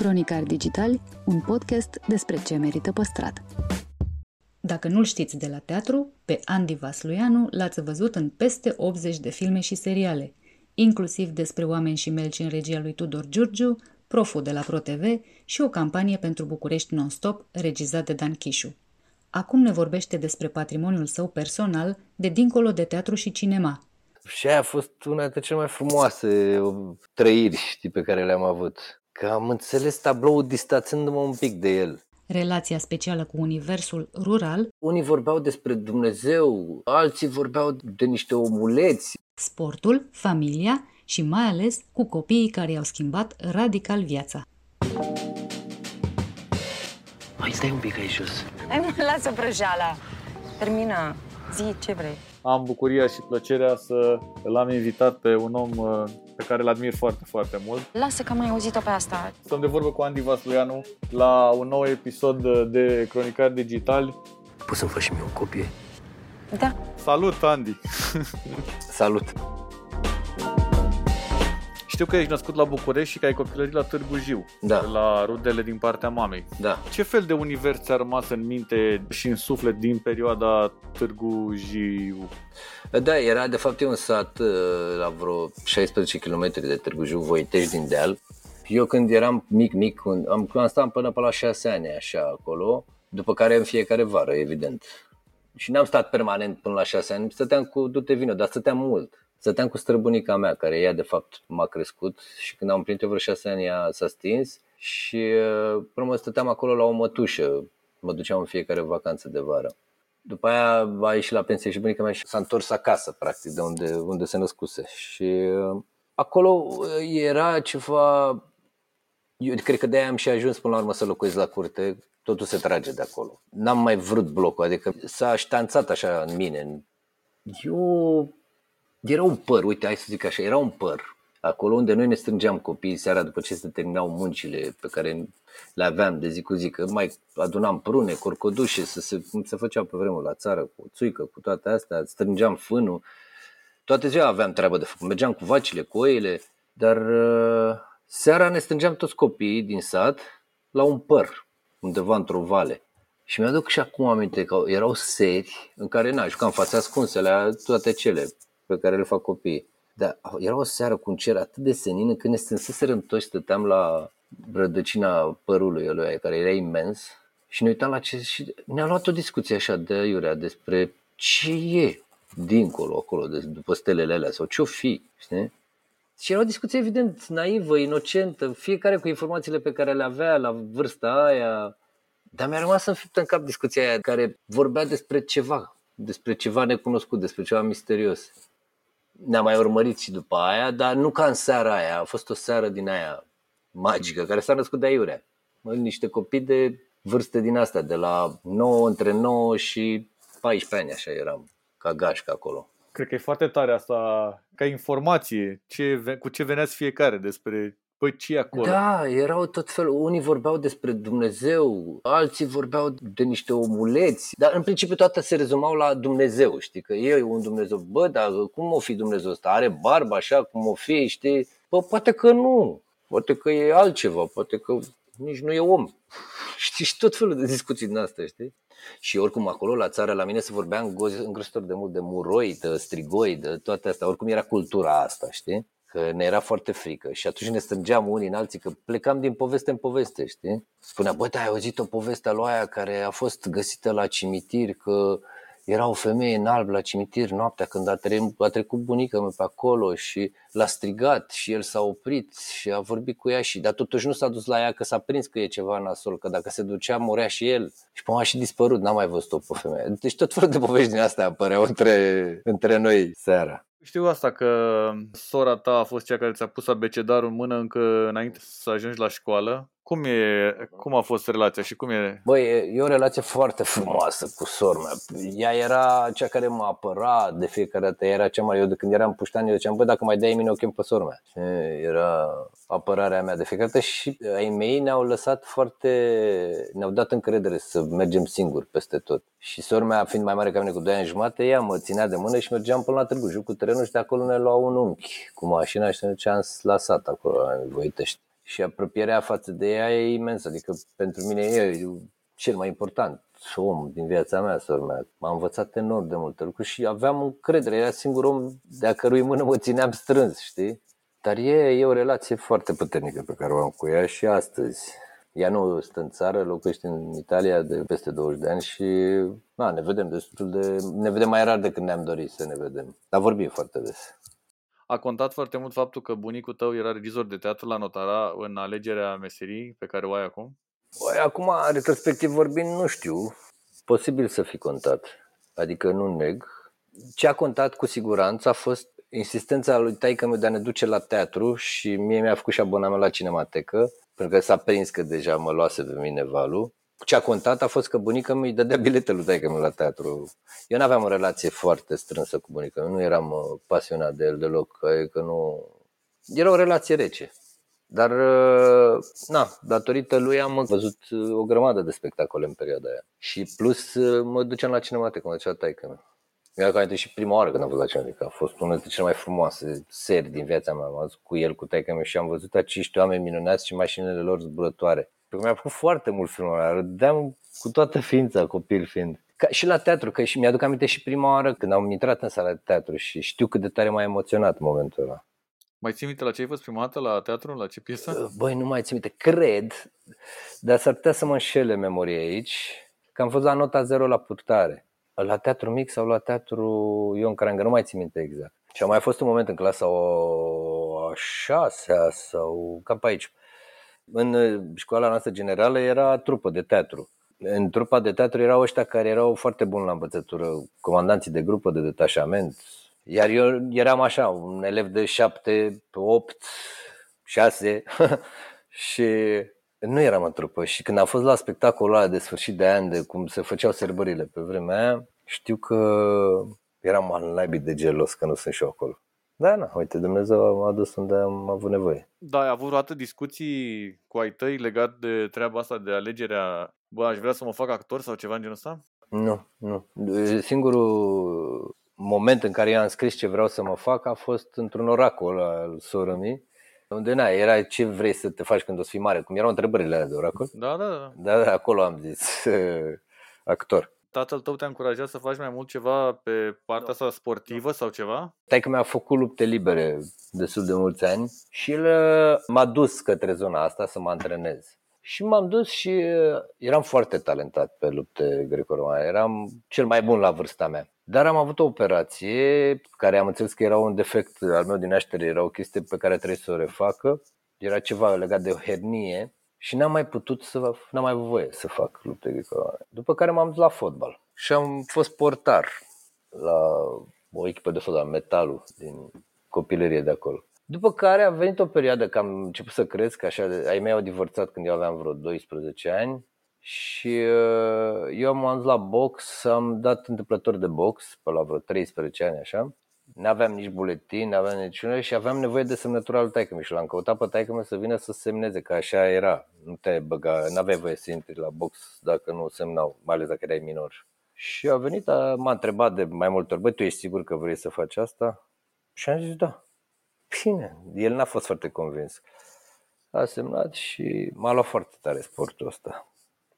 Cronicar Digitali, un podcast despre ce merită păstrat. Dacă nu-l știți de la teatru, pe Andy Vasluianu l-ați văzut în peste 80 de filme și seriale, inclusiv despre oameni și melci în regia lui Tudor Giurgiu, Profu de la ProTV și o campanie pentru București Non-Stop, regizat de Dan Chișu. Acum ne vorbește despre patrimoniul său personal de dincolo de teatru și cinema. Și aia a fost una dintre cele mai frumoase trăiri știi, pe care le-am avut că am înțeles tabloul distanțându-mă un pic de el. Relația specială cu universul rural. Unii vorbeau despre Dumnezeu, alții vorbeau de niște omuleți. Sportul, familia și mai ales cu copiii care i-au schimbat radical viața. Mai stai un pic aici jos. Hai mă, lasă vrăjeala. Termină. Zi ce vrei. Am bucuria și plăcerea să l-am invitat pe un om uh, pe care îl admir foarte, foarte mult. Lasă că am mai auzit-o pe asta. Stăm de vorbă cu Andy Vasluianu la un nou episod de Cronicar Digital. Poți să-mi faci și mie o copie? Da. Salut, Andy! Salut! Știu că ești născut la București și că ai copilărit la Târgu Jiu, Da. la rudele din partea mamei. Da. Ce fel de univers ți-a rămas în minte și în suflet din perioada Târgu Jiu? Da, era de fapt e un sat uh, la vreo 16 km de Târgu Jiu, Voitești din deal. Eu când eram mic, mic, când am, am stat până pe la 6 ani așa acolo, după care în fiecare vară, evident. Și n-am stat permanent până la 6 ani, stăteam cu du-te vină, dar stăteam mult. Stăteam cu străbunica mea, care ea de fapt m-a crescut și când am împlinit eu vreo 6 ani ea s-a stins și uh, până mă stăteam acolo la o mătușă, mă duceam în fiecare vacanță de vară. După aia a ieșit la pensie și bunica mea și s-a întors acasă, practic, de unde, unde se născuse. Și uh, acolo uh, era ceva... Eu cred că de-aia am și ajuns până la urmă să locuiesc la curte. Totul se trage de acolo. N-am mai vrut blocul, adică s-a ștanțat așa în mine. Eu... Era un păr, uite, hai să zic așa, era un păr. Acolo unde noi ne strângeam copiii seara după ce se terminau muncile pe care le aveam de zi cu zi, că mai adunam prune, corcodușe, să se, cum se făcea pe vremuri la țară, cu țuică, cu toate astea, strângeam fânul. Toate ziua aveam treabă de făcut, mergeam cu vacile, cu oile, dar uh, seara ne strângeam toți copiii din sat la un păr, undeva într-o vale. Și mi-aduc și acum aminte că erau seri în care, na, jucam fața ascunsele, toate cele pe care le fac copiii. Dar era o seară cu un cer atât de senin încât ne strânseserăm toți, stăteam la rădăcina părului ăluia, care era imens, și ne uitam la ce... și ne-a luat o discuție așa de aiurea despre ce e dincolo, acolo, de, după stelele alea, sau ce-o fi, știi? Și era o discuție evident naivă, inocentă, fiecare cu informațiile pe care le avea la vârsta aia. Dar mi-a rămas înfiptă în cap discuția aia care vorbea despre ceva, despre ceva necunoscut, despre ceva misterios. Ne-am mai urmărit și după aia, dar nu ca în seara aia, a fost o seară din aia magică, care s-a născut de aiurea. Mă, Niște copii de vârste din astea, de la 9, între 9 și 14 ani, așa eram, ca gașcă acolo. Cred că e foarte tare asta, ca informație, ce, ve- cu ce veneați fiecare despre, păi, ce e acolo. Da, erau tot felul. Unii vorbeau despre Dumnezeu, alții vorbeau de niște omuleți, dar în principiu toate se rezumau la Dumnezeu, știi, că e un Dumnezeu. Bă, dar cum o fi Dumnezeu ăsta? Are barbă așa, cum o fi, știi? Bă, poate că nu, poate că e altceva, poate că nici nu e om. Știi, și tot felul de discuții din astea, știi? Și oricum acolo la țară la mine se vorbea îngrozitor de mult de muroi, de strigoi, de toate astea. Oricum era cultura asta, știi? Că ne era foarte frică și atunci ne strângeam unii în alții, că plecam din poveste în poveste, știi? Spunea, bă, ai auzit o poveste a lui aia care a fost găsită la cimitir, că era o femeie în alb la cimitir noaptea când a, tre- a trecut bunica mea pe acolo și l-a strigat și el s-a oprit și a vorbit cu ea și dar totuși nu s-a dus la ea că s-a prins că e ceva nasol, că dacă se ducea murea și el și pe a și dispărut, n-am mai văzut-o pe femeie. Deci tot felul de povești din astea apăreau între, între noi seara. Știu asta că sora ta a fost cea care ți-a pus abecedarul în mână încă înainte să ajungi la școală. Cum, e, cum a fost relația și cum e? Băi, e, e o relație foarte frumoasă cu sora mea. Ea era cea care mă apăra de fiecare dată. Ea era cea mai... Eu de când eram puștan, eu ziceam, băi, dacă mai dai mine, o chem pe sora mea. Și era apărarea mea de fiecare dată și ai mei ne-au lăsat foarte... ne-au dat încredere să mergem singuri peste tot. Și sora mea, fiind mai mare ca mine cu 2 ani jumate, ea mă ținea de mână și mergeam până la Târgu Jiu cu terenul și de acolo ne lua un unchi cu mașina și ne duceam la sat acolo, la Voitești și apropierea față de ea e imensă. Adică pentru mine e cel mai important om din viața mea, sora mea. M-a învățat enorm de multe lucruri și aveam încredere. Era singur om de a cărui mână mă țineam strâns, știi? Dar e, e o relație foarte puternică pe care o am cu ea și astăzi. Ea nu stă în țară, locuiește în Italia de peste 20 de ani și na, ne vedem destul de... Ne vedem mai rar decât ne-am dorit să ne vedem. Dar vorbim foarte des a contat foarte mult faptul că bunicul tău era regizor de teatru la Notara în alegerea meserii pe care o ai acum? Băi, acum, retrospectiv vorbind, nu știu. Posibil să fi contat. Adică nu neg. Ce a contat cu siguranță a fost insistența lui taică meu de a ne duce la teatru și mie mi-a făcut și abonament la cinematecă, pentru că s-a prins că deja mă luase pe mine valul ce a contat a fost că bunica mi îi dădea biletele lui taică la teatru. Eu nu aveam o relație foarte strânsă cu bunica nu eram uh, pasionat de el deloc, că nu... Era o relație rece. Dar, uh, na, datorită lui am văzut uh, o grămadă de spectacole în perioada aia. Și plus mă duceam la cinematecă, mă ducea taică mea. Mi-a aminte și prima oară când am fost la cinematecă. A fost una dintre cele mai frumoase seri din viața mea. Am văzut cu el, cu taică mea și am văzut acești oameni minunați și mașinile lor zburătoare. Pentru că mi-a plăcut foarte mult filmul ăla, râdeam cu toată ființa, copil fiind. Ca și la teatru, că și mi-aduc aminte și prima oară când am intrat în sala de teatru și știu cât de tare m-a emoționat momentul ăla. Mai ții minte la ce ai fost prima dată la teatru, la ce piesă? Uh, băi, nu mai țin minte. Cred, dar s-ar putea să mă înșele memoria aici, că am fost la nota zero la purtare. La teatru mic sau la teatru Ion Crangă, nu mai țin minte exact. Și a mai fost un moment în clasa o a șasea sau cam pe aici în uh, școala noastră generală era trupă de teatru. În trupa de teatru erau ăștia care erau foarte buni la învățătură, comandanții de grupă, de detașament. Iar eu eram așa, un elev de șapte, opt, șase și nu eram în trupă. Și când am fost la spectacolul ăla de sfârșit de an, de cum se făceau sărbările pe vremea aia, știu că eram al de gelos că nu sunt și eu acolo. Da, na, uite, Dumnezeu m-a adus unde am avut nevoie. Da, ai avut vreodată discuții cu ai tăi legat de treaba asta de alegerea, bă, aș vrea să mă fac actor sau ceva în genul ăsta? Nu, nu. Singurul moment în care eu am scris ce vreau să mă fac a fost într-un oracol al sorămii, unde na, era ce vrei să te faci când o să fii mare, cum erau întrebările alea de oracol. Da, da, da. Da, da, acolo am zis actor tatăl tău te-a încurajat să faci mai mult ceva pe partea asta sportivă sau ceva? Taică mi-a făcut lupte libere destul de mulți ani și el uh, m-a dus către zona asta să mă antrenez. Și m-am dus și uh, eram foarte talentat pe lupte greco-romane. Eram cel mai bun la vârsta mea. Dar am avut o operație care am înțeles că era un defect al meu din naștere, era o chestie pe care trebuie să o refacă. Era ceva legat de o hernie și n-am mai putut să, n-am mai voie să fac lupte greco După care m-am dus la fotbal. Și am fost portar la o echipă de fotbal, Metalul, din copilărie de acolo. După care a venit o perioadă că am început să cresc, așa, ai mei au divorțat când eu aveam vreo 12 ani și uh, eu m-am dus la box, am dat întâmplător de box pe la vreo 13 ani așa nu aveam nici buletin, nu aveam niciunul și aveam nevoie de semnătura lui taică și l-am căutat pe taică să vină să semneze, că așa era. Nu te băga, nu aveai voie să intri la box dacă nu semnau, mai ales dacă erai minor. Și a venit, a, m-a întrebat de mai multe ori, băi, tu ești sigur că vrei să faci asta? Și am zis, da. Bine, el n-a fost foarte convins. A semnat și m-a luat foarte tare sportul ăsta.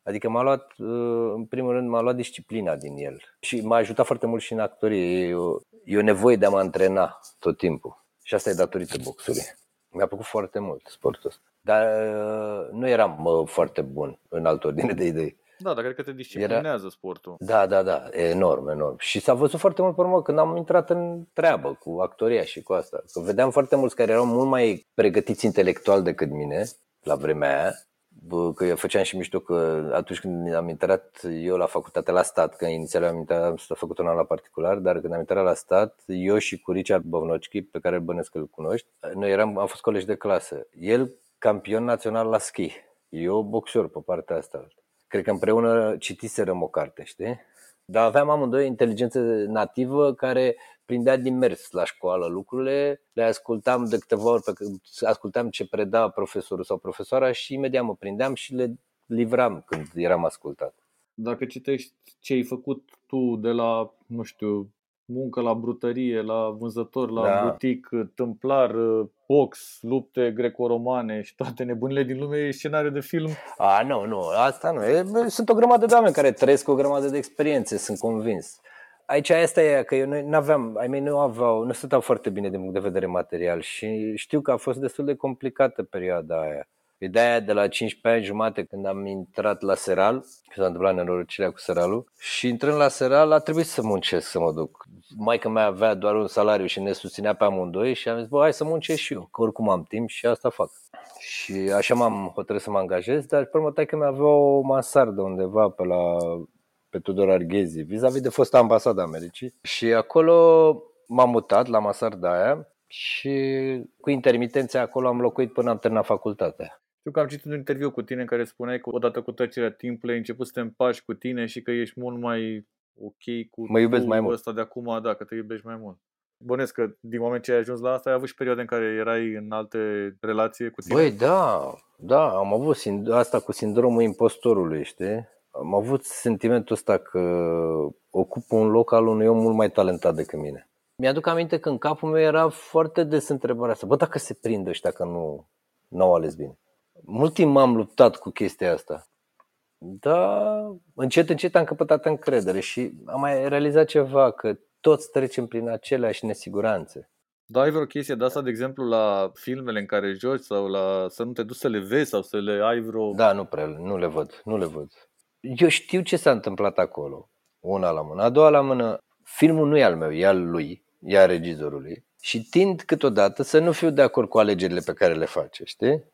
Adică m-a luat, uh, în primul rând, m-a luat disciplina din el. Și m-a ajutat foarte mult și în actorie. E o, e o nevoie de a mă antrena tot timpul. Și asta e datorită boxului. Mi-a plăcut foarte mult sportul ăsta. Dar uh, nu eram mă, foarte bun în altă ordine de idei. Da, dar cred că te disciplinează sportul. Da, da, da, enorm, enorm. Și s-a văzut foarte mult pe urmă când am intrat în treabă cu actoria și cu asta. Că vedeam foarte mulți care erau mult mai pregătiți intelectual decât mine la vremea aia Bă, că eu făceam și mișto că atunci când am intrat eu la facultate la stat, că inițial am, intrat, am făcut un an la particular, dar când am intrat la stat, eu și cu Richard Bovnocki, pe care îl bănesc că îl cunoști, noi eram, am fost colegi de clasă. El campion național la schi, eu boxer pe partea asta. Cred că împreună citiserăm o carte, știi? Dar aveam amândoi inteligență nativă care prindea din mers la școală lucrurile, le ascultam de câteva ori, pe, ascultam ce preda profesorul sau profesoara și imediat mă prindeam și le livram când eram ascultat. Dacă citești ce ai făcut tu de la, nu știu, muncă la brutărie, la vânzător, la da. butic, tâmplar, box, lupte greco-romane și toate nebunile din lume, e scenariu de film? A, nu, nu, asta nu. E, sunt o grămadă de oameni care trăiesc o grămadă de experiențe, sunt convins. Aici asta e că eu nu aveam, ai mei nu aveau, nu stăteau foarte bine din punct de vedere material și știu că a fost destul de complicată perioada aia. Ideea de la 15 ani jumate când am intrat la Seral, că s-a întâmplat nenorocirea cu Seralul, și intrând la Seral a trebuit să muncesc să mă duc. Maica mea avea doar un salariu și ne susținea pe amândoi și am zis, bă, hai să muncesc și eu, că oricum am timp și asta fac. Și așa m-am hotărât să mă angajez, dar pe urmă că mi avea o mansardă undeva pe la pe Tudor Arghezi, vis-a-vis de fosta ambasada Americii. Și acolo m-am mutat la Masarda aia și cu intermitențe acolo am locuit până am terminat facultatea. Știu că am citit un interviu cu tine în care spuneai că odată cu trecerea timpului ai început să te împași cu tine și că ești mult mai ok cu mă iubesc mai mult. ăsta de acum, da, că te iubești mai mult. Bănesc că din moment ce ai ajuns la asta, ai avut și perioade în care erai în alte relații cu tine? Băi, da, da, am avut asta cu sindromul impostorului, știi? Am avut sentimentul ăsta că ocup un loc al unui om mult mai talentat decât mine. Mi-aduc aminte că în capul meu era foarte des întrebarea asta, bă, dacă se prinde ăștia că nu, nu au ales bine. Mult timp m-am luptat cu chestia asta. Dar încet, încet am căpătat încredere și am mai realizat ceva, că toți trecem prin aceleași nesiguranțe. Da, ai vreo chestie de asta, de exemplu, la filmele în care joci sau la să nu te duci să le vezi sau să le ai vreo... Da, nu prea, nu le văd, nu le văd eu știu ce s-a întâmplat acolo. Una la mână. A doua la mână, filmul nu e al meu, e al lui, e al regizorului. Și tind câteodată să nu fiu de acord cu alegerile pe care le face, știi?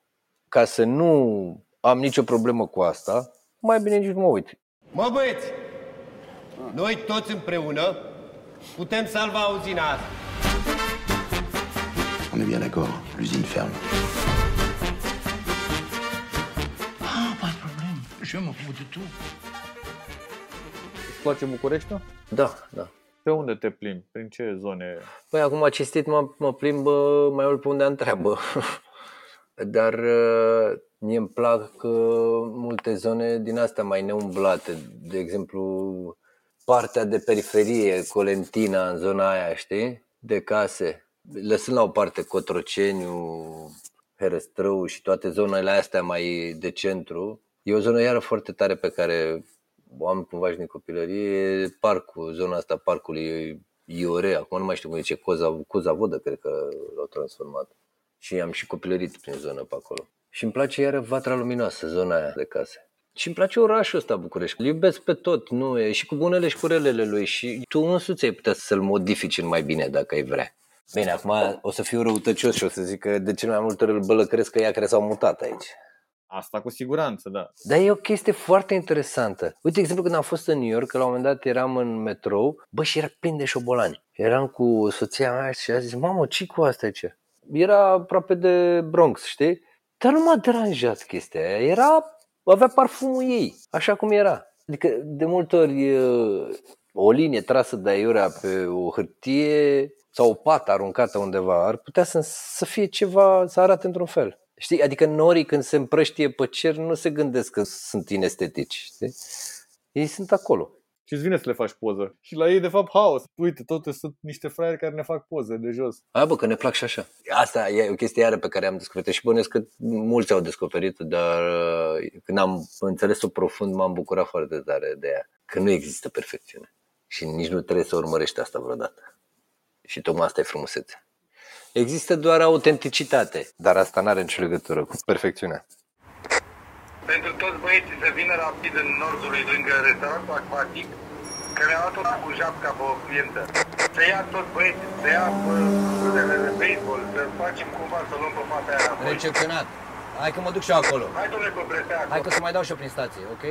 Ca să nu am nicio problemă cu asta, mai bine nici nu mă uit. Mă băieți, noi toți împreună putem salva uzina asta. On est bien d'accord, l'usine ferme. Je m'occupe de tout. Îți place Bucureștiul? Da, da. Pe unde te plimbi? Prin ce zone? Păi acum cinstit mă, mă plimb mai mult pe unde am treabă. Dar uh, mie îmi plac uh, multe zone din astea mai neumblate. De exemplu, partea de periferie, Colentina, în zona aia, știi? De case. Lăsând la o parte Cotroceniu, Herăstrău și toate zonele astea mai de centru, E o zonă iară foarte tare pe care o am cumva și din copilărie, parcul, zona asta parcului Iore, acum nu mai știu cum zice, Coza, Coza Vodă, cred că l-au transformat. Și am și copilărit prin zonă pe acolo. Și îmi place iară Vatra Luminoasă, zona aia de case. Și îmi place orașul ăsta București. Îl iubesc pe tot, nu e și cu bunele și cu relele lui și tu însuți ai putea să-l modifici în mai bine dacă ai vrea. Bine, acum o să fiu răutăcios și o să zic că de cel mai multe ori îl bălăcresc că ea care s-au mutat aici. Asta cu siguranță, da. Dar e o chestie foarte interesantă. Uite, de exemplu, când am fost în New York, la un moment dat eram în metrou, bă, și era plin de șobolani. Eram cu soția mea și a zis, mamă, ce cu asta aici? Era aproape de Bronx, știi? Dar nu m-a deranjat chestia aia. Era, avea parfumul ei, așa cum era. Adică, de multe ori, o linie trasă de aiurea pe o hârtie sau o pată aruncată undeva ar putea să, să fie ceva, să arate într-un fel. Știi? Adică norii când se împrăștie pe cer nu se gândesc că sunt inestetici. Știi? Ei sunt acolo. Și îți vine să le faci poză. Și la ei, de fapt, haos. Uite, toate sunt niște fraieri care ne fac poze de jos. A, bă, că ne plac și așa. Asta e o chestie iară pe care am descoperit și bănesc că mulți au descoperit, dar uh, când am înțeles-o profund, m-am bucurat foarte tare de ea. Că nu există perfecțiune. Și nici nu trebuie să urmărești asta vreodată. Și tocmai asta e frumusețea. Există doar autenticitate, dar asta nu are nicio legătură cu perfecțiunea. pentru toți băieții să vină rapid în nordului lângă restaurantul acvatic, că mi-a luat o cu japca pe o clientă. Să ia toți băieții, să ia scuzele de baseball, să facem cumva să luăm pe fata aia înapoi. Recepționat. Hai că mă duc și eu acolo. Hai domnule pe presea Hai că să mai dau și eu prin stație, ok?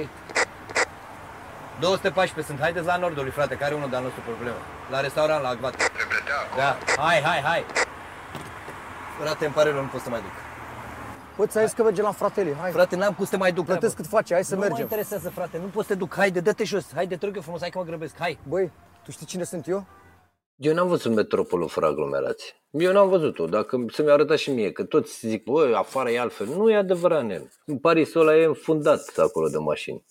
214 sunt, haideți la nordului, frate, care e unul de-al nostru problemă. La restaurant, la Acvat. Da, hai, hai, hai. Frate, îmi pare rău, nu pot să mai duc. Poți să ai că mergem la fratele, hai. Frate, n-am cum să te mai duc. Plătesc cât face, hai să nu mă mergem. interesează, frate, nu pot să te duc. Haide, dă-te jos. Haide, te rog eu frumos, hai că mă grăbesc. Hai. Băi, tu știi cine sunt eu? Eu n-am văzut metropolul fără aglomerație. Eu n-am văzut-o. Dacă să mi arăta și mie, că toți zic, băi, afară e altfel. Nu e adevărat, nel. În Parisul ăla e înfundat acolo de mașini.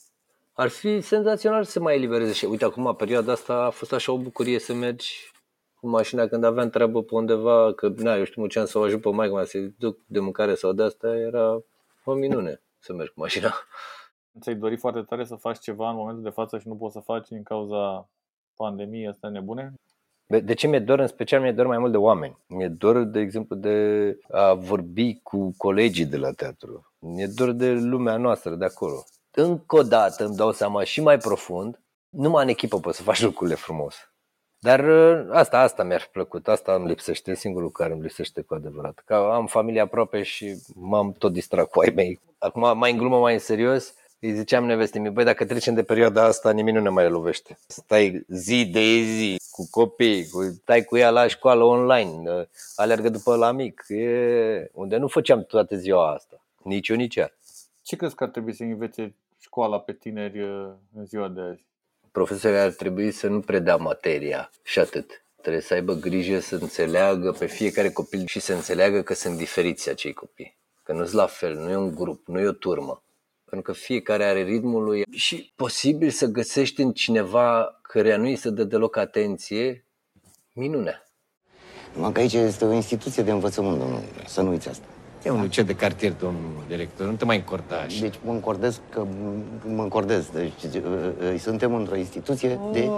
Ar fi senzațional să se mai elibereze și uite, acum, perioada asta a fost așa o bucurie să mergi cu mașina când aveam treabă pe undeva, că, na, eu știu, ce să o ajut pe maică mea să-i duc de mâncare sau de asta, era o minune să mergi cu mașina. Ți-ai dorit foarte tare să faci ceva în momentul de față și nu poți să faci din cauza pandemiei astea nebune? Be- De ce mi-e dor în special? Mi-e dor mai mult de oameni. Mi-e dor, de exemplu, de a vorbi cu colegii de la teatru. Mi-e dor de lumea noastră de acolo. Încă o dată îmi dau seama și mai profund, numai în echipă poți să faci lucrurile frumos. Dar ă, asta, asta mi-ar fi plăcut, asta îmi lipsește, singurul care îmi lipsește cu adevărat. Că am familie aproape și m-am tot distrat cu ai mei. Acum, mai în glumă, mai în serios, îi ziceam nevestei mea, băi, dacă trecem de perioada asta, nimic nu ne mai lovește. Stai zi de zi cu copii, cu, stai cu ea la școală online, ă, alergă după la mic, e, unde nu făceam toată ziua asta. Nici eu, nici ea. Ce crezi că ar trebui să învețe școala pe tineri uh, în ziua de azi? Profesorii ar trebui să nu predea materia și atât. Trebuie să aibă grijă să înțeleagă pe fiecare copil și să înțeleagă că sunt diferiți acei copii. Că nu sunt la fel, nu e un grup, nu e o turmă. Pentru că fiecare are ritmul lui și posibil să găsești în cineva căreia nu îi se dă deloc atenție, minune. Numai că aici este o instituție de învățământ, domnule. Să nu uiți asta. E un liceu de cartier, domnul director, nu te mai încorda așa. Deci mă încordez că mă încordez. Deci uh, suntem într-o instituție de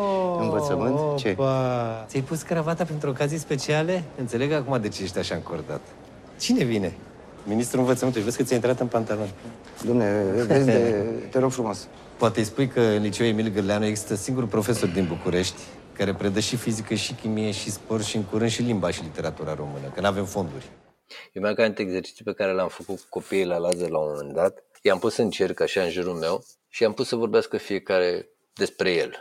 învățământ. Ce? Opa! Ți-ai pus cravata pentru ocazii speciale? Înțeleg acum de ce ești așa încordat. Cine vine? Ministrul învățământului. Vezi că ți-a intrat în pantaloni. Domne, vezi de... te rog frumos. Poate îi spui că în liceul Emil Gârleanu există singurul profesor din București care predă și fizică, și chimie, și sport, și în curând și limba și literatura română, că nu avem fonduri. Eu mi-am aminte exercițiul pe care l-am făcut cu copiii la Lazar la un moment dat. I-am pus în cerc așa în jurul meu și i-am pus să vorbească fiecare despre el.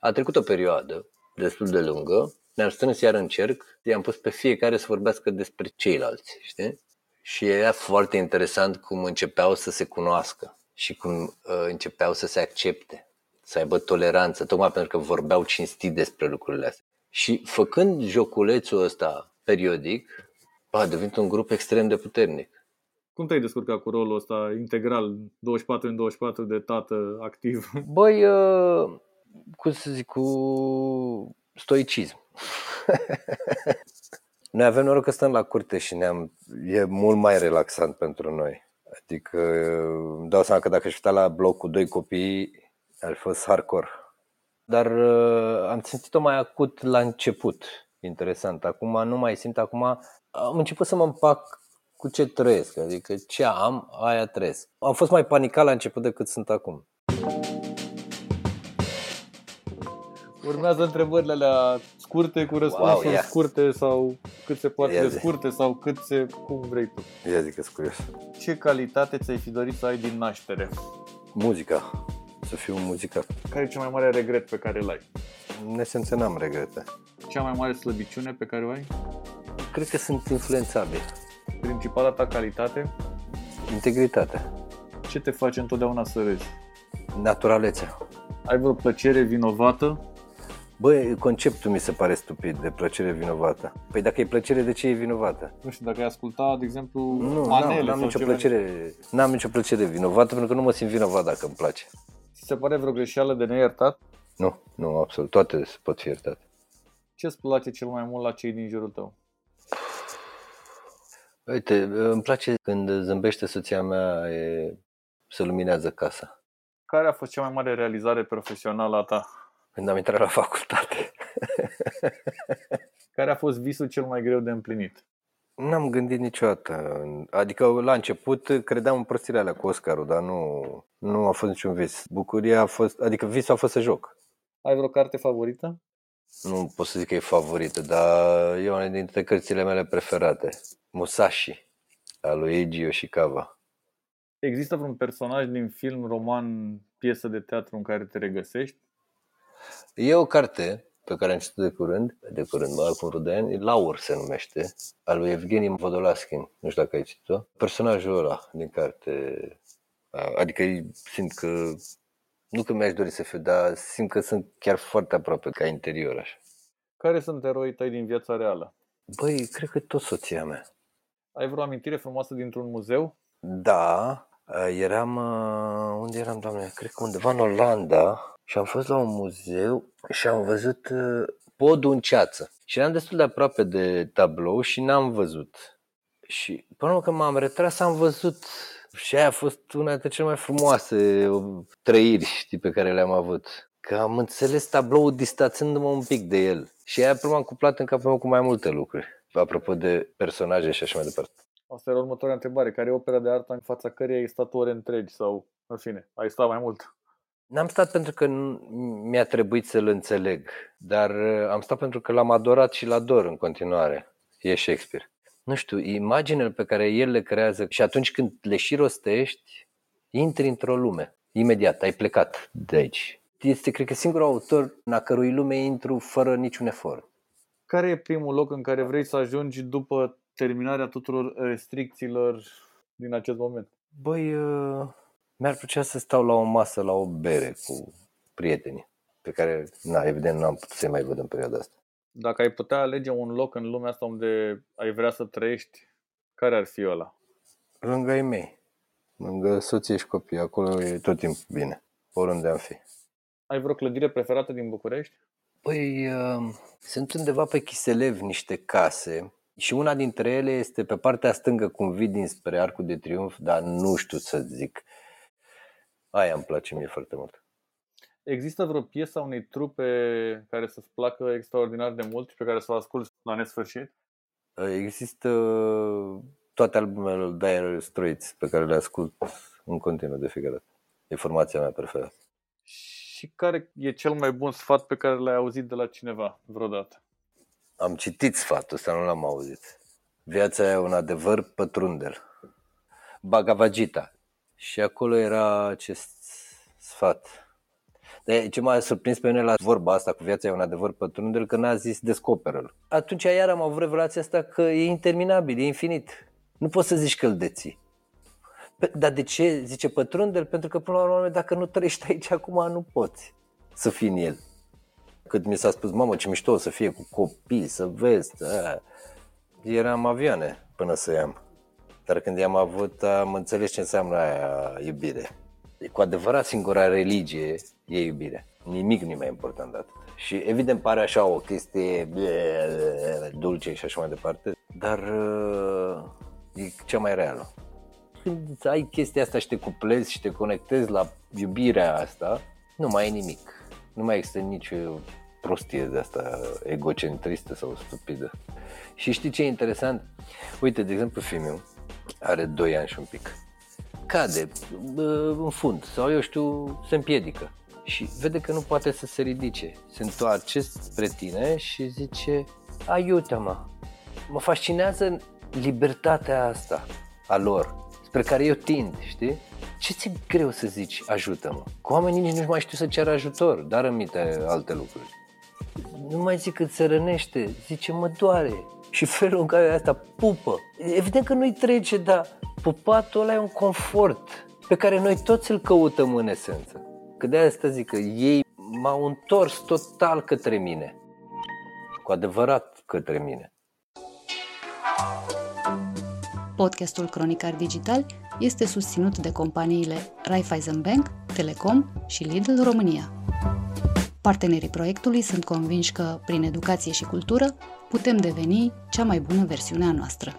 A trecut o perioadă destul de lungă, ne-am strâns iar în cerc, i-am pus pe fiecare să vorbească despre ceilalți, știi? Și era foarte interesant cum începeau să se cunoască și cum uh, începeau să se accepte, să aibă toleranță, tocmai pentru că vorbeau cinstit despre lucrurile astea. Și făcând joculețul ăsta periodic, a devenit un grup extrem de puternic. Cum te-ai descurcat cu rolul ăsta integral, 24 în 24 de tată activ? Băi, uh, cum să zic, cu stoicism. noi avem noroc că stăm la curte și ne-am, e mult mai relaxant pentru noi. Adică îmi dau seama că dacă aș fi stat la bloc cu doi copii, ar fi fost hardcore. Dar uh, am simțit-o mai acut la început, interesant. Acum nu mai simt, acum am început să mă împac cu ce trăiesc, adică ce am, aia trăiesc. Am fost mai panicat la început decât sunt acum. Urmează întrebările alea scurte cu răspunsuri Wow, ia. scurte sau cât se poate Ia de zi. scurte sau cât se, cum vrei tu. Ia zic că curios. Ce calitate ți-ai fi dorit să ai din naștere? Muzica. Să fiu muzicat. Care e cel mai mare regret pe care îl ai? În esență n-am regrete. Cea mai mare slăbiciune pe care o ai? Cred că sunt influențabil. Principala ta calitate? Integritatea. Ce te face întotdeauna să râzi? Naturalețea. Ai vreo plăcere vinovată? Băi, conceptul mi se pare stupid de plăcere vinovată. Păi dacă e plăcere, de ce e vinovată? Nu știu, dacă ai asculta, de exemplu, Nu, manele n-am, n-am sau nicio ceva. plăcere, n-am nicio plăcere vinovată pentru că nu mă simt vinovat dacă îmi place. Ți se pare vreo greșeală de neiertat? Nu, nu, absolut, toate pot fi iertate. Ce îți place cel mai mult la cei din jurul tău? Uite, îmi place când zâmbește soția mea, e, se luminează casa. Care a fost cea mai mare realizare profesională a ta? Când am intrat la facultate. Care a fost visul cel mai greu de împlinit? N-am gândit niciodată. Adică la început credeam în prostiile alea cu Oscarul, dar nu, nu a fost niciun vis. Bucuria a fost, adică visul a fost să joc. Ai vreo carte favorită? Nu pot să zic că e favorită, dar e una dintre cărțile mele preferate. Musashi, al lui Eiji Yoshikawa. Există vreun personaj din film, roman, piesă de teatru în care te regăsești? E o carte pe care am citit de curând, de curând, mă, acum vreo de ani, Laur se numește, al lui Evgeni Vodolaskin, nu știu dacă ai citit-o. Personajul ăla din carte, adică simt că, nu că mi-aș dori să fiu, dar simt că sunt chiar foarte aproape ca interior așa. Care sunt eroii tăi din viața reală? Băi, cred că tot soția mea. Ai vreo amintire frumoasă dintr-un muzeu? Da, eram, unde eram, doamne, cred că undeva în Olanda și am fost la un muzeu și am văzut uh, podul în ceață. Și eram destul de aproape de tablou și n-am văzut. Și până la când m-am retras am văzut și aia a fost una dintre cele mai frumoase uh, trăiri știi, pe care le-am avut. Că am înțeles tabloul distanțându-mă un pic de el. Și aia m-am cuplat în capul meu cu mai multe lucruri. Apropo de personaje și așa mai departe. Asta era următoarea întrebare. Care e opera de artă în fața căreia ai stat ore întregi sau, în fine, ai stat mai mult? N-am stat pentru că mi-a trebuit să-l înțeleg, dar uh, am stat pentru că l-am adorat și l-ador în continuare. E Shakespeare. Nu știu, imaginele pe care el le creează și atunci când le și rostești, intri într-o lume. Imediat, ai plecat de aici. Este, cred că, singurul autor în a cărui lume intru fără niciun efort. Care e primul loc în care vrei să ajungi după terminarea tuturor restricțiilor din acest moment? Băi, uh mi-ar plăcea să stau la o masă, la o bere cu prietenii, pe care, na, evident, nu am putut să-i mai văd în perioada asta. Dacă ai putea alege un loc în lumea asta unde ai vrea să trăiești, care ar fi ăla? Lângă ei mei, lângă soție și copii, acolo e tot timpul bine, oriunde am fi. Ai vreo clădire preferată din București? Păi, uh, sunt undeva pe Chiselev niște case și una dintre ele este pe partea stângă, cum vii dinspre Arcul de Triunf, dar nu știu să zic Aia îmi place mie foarte mult. Există vreo piesă a unei trupe care să-ți placă extraordinar de mult și pe care să o asculti la nesfârșit? Există toate albumele Dire Straits pe care le ascult în continuu de fiecare dată. E formația mea preferată. Și care e cel mai bun sfat pe care l-ai auzit de la cineva vreodată? Am citit sfatul ăsta, nu l-am auzit. Viața e un adevăr pătrundel. Bhagavad Gita, și acolo era acest sfat. De ce m-a surprins pe mine la vorba asta cu viața e un adevăr pătrundel, că n-a zis descoperă-l. Atunci iar am avut revelația asta că e interminabil, e infinit. Nu poți să zici că îl deții. Pe, dar de ce zice pătrundel? Pentru că până la urmă dacă nu trăiești aici acum nu poți să fii în el. Cât mi s-a spus, mamă ce mișto o să fie cu copii, să vezi, da. eram avioane până să iau. Dar când i-am avut, am înțeles ce înseamnă aia iubire. Cu adevărat singura religie e iubire. Nimic nu e mai important de atât. Și evident pare așa o chestie dulce și așa mai departe, dar uh, e cea mai reală. Când ai chestia asta și te cuplezi și te conectezi la iubirea asta, nu mai e nimic. Nu mai există nicio prostie de asta egocentristă sau stupidă. Și știi ce e interesant? Uite, de exemplu, filmul are 2 ani și un pic. Cade în fund sau eu știu, se împiedică și vede că nu poate să se ridice. Se întoarce spre tine și zice, ajută-mă. Mă fascinează libertatea asta a lor, spre care eu tind, știi? Ce ți-e greu să zici ajută-mă? Cu oamenii nici nu mai știu să ceară ajutor, dar rămite alte lucruri. Nu mai zic cât se rănește, zice mă doare, și felul în care asta pupă. Evident că nu-i trece, dar pupatul ăla e un confort pe care noi toți îl căutăm în esență. Că de asta zic că ei m-au întors total către mine. Cu adevărat către mine. Podcastul Cronicar Digital este susținut de companiile Raiffeisen Bank, Telecom și Lidl România. Partenerii proiectului sunt convinși că, prin educație și cultură, putem deveni cea mai bună versiune a noastră.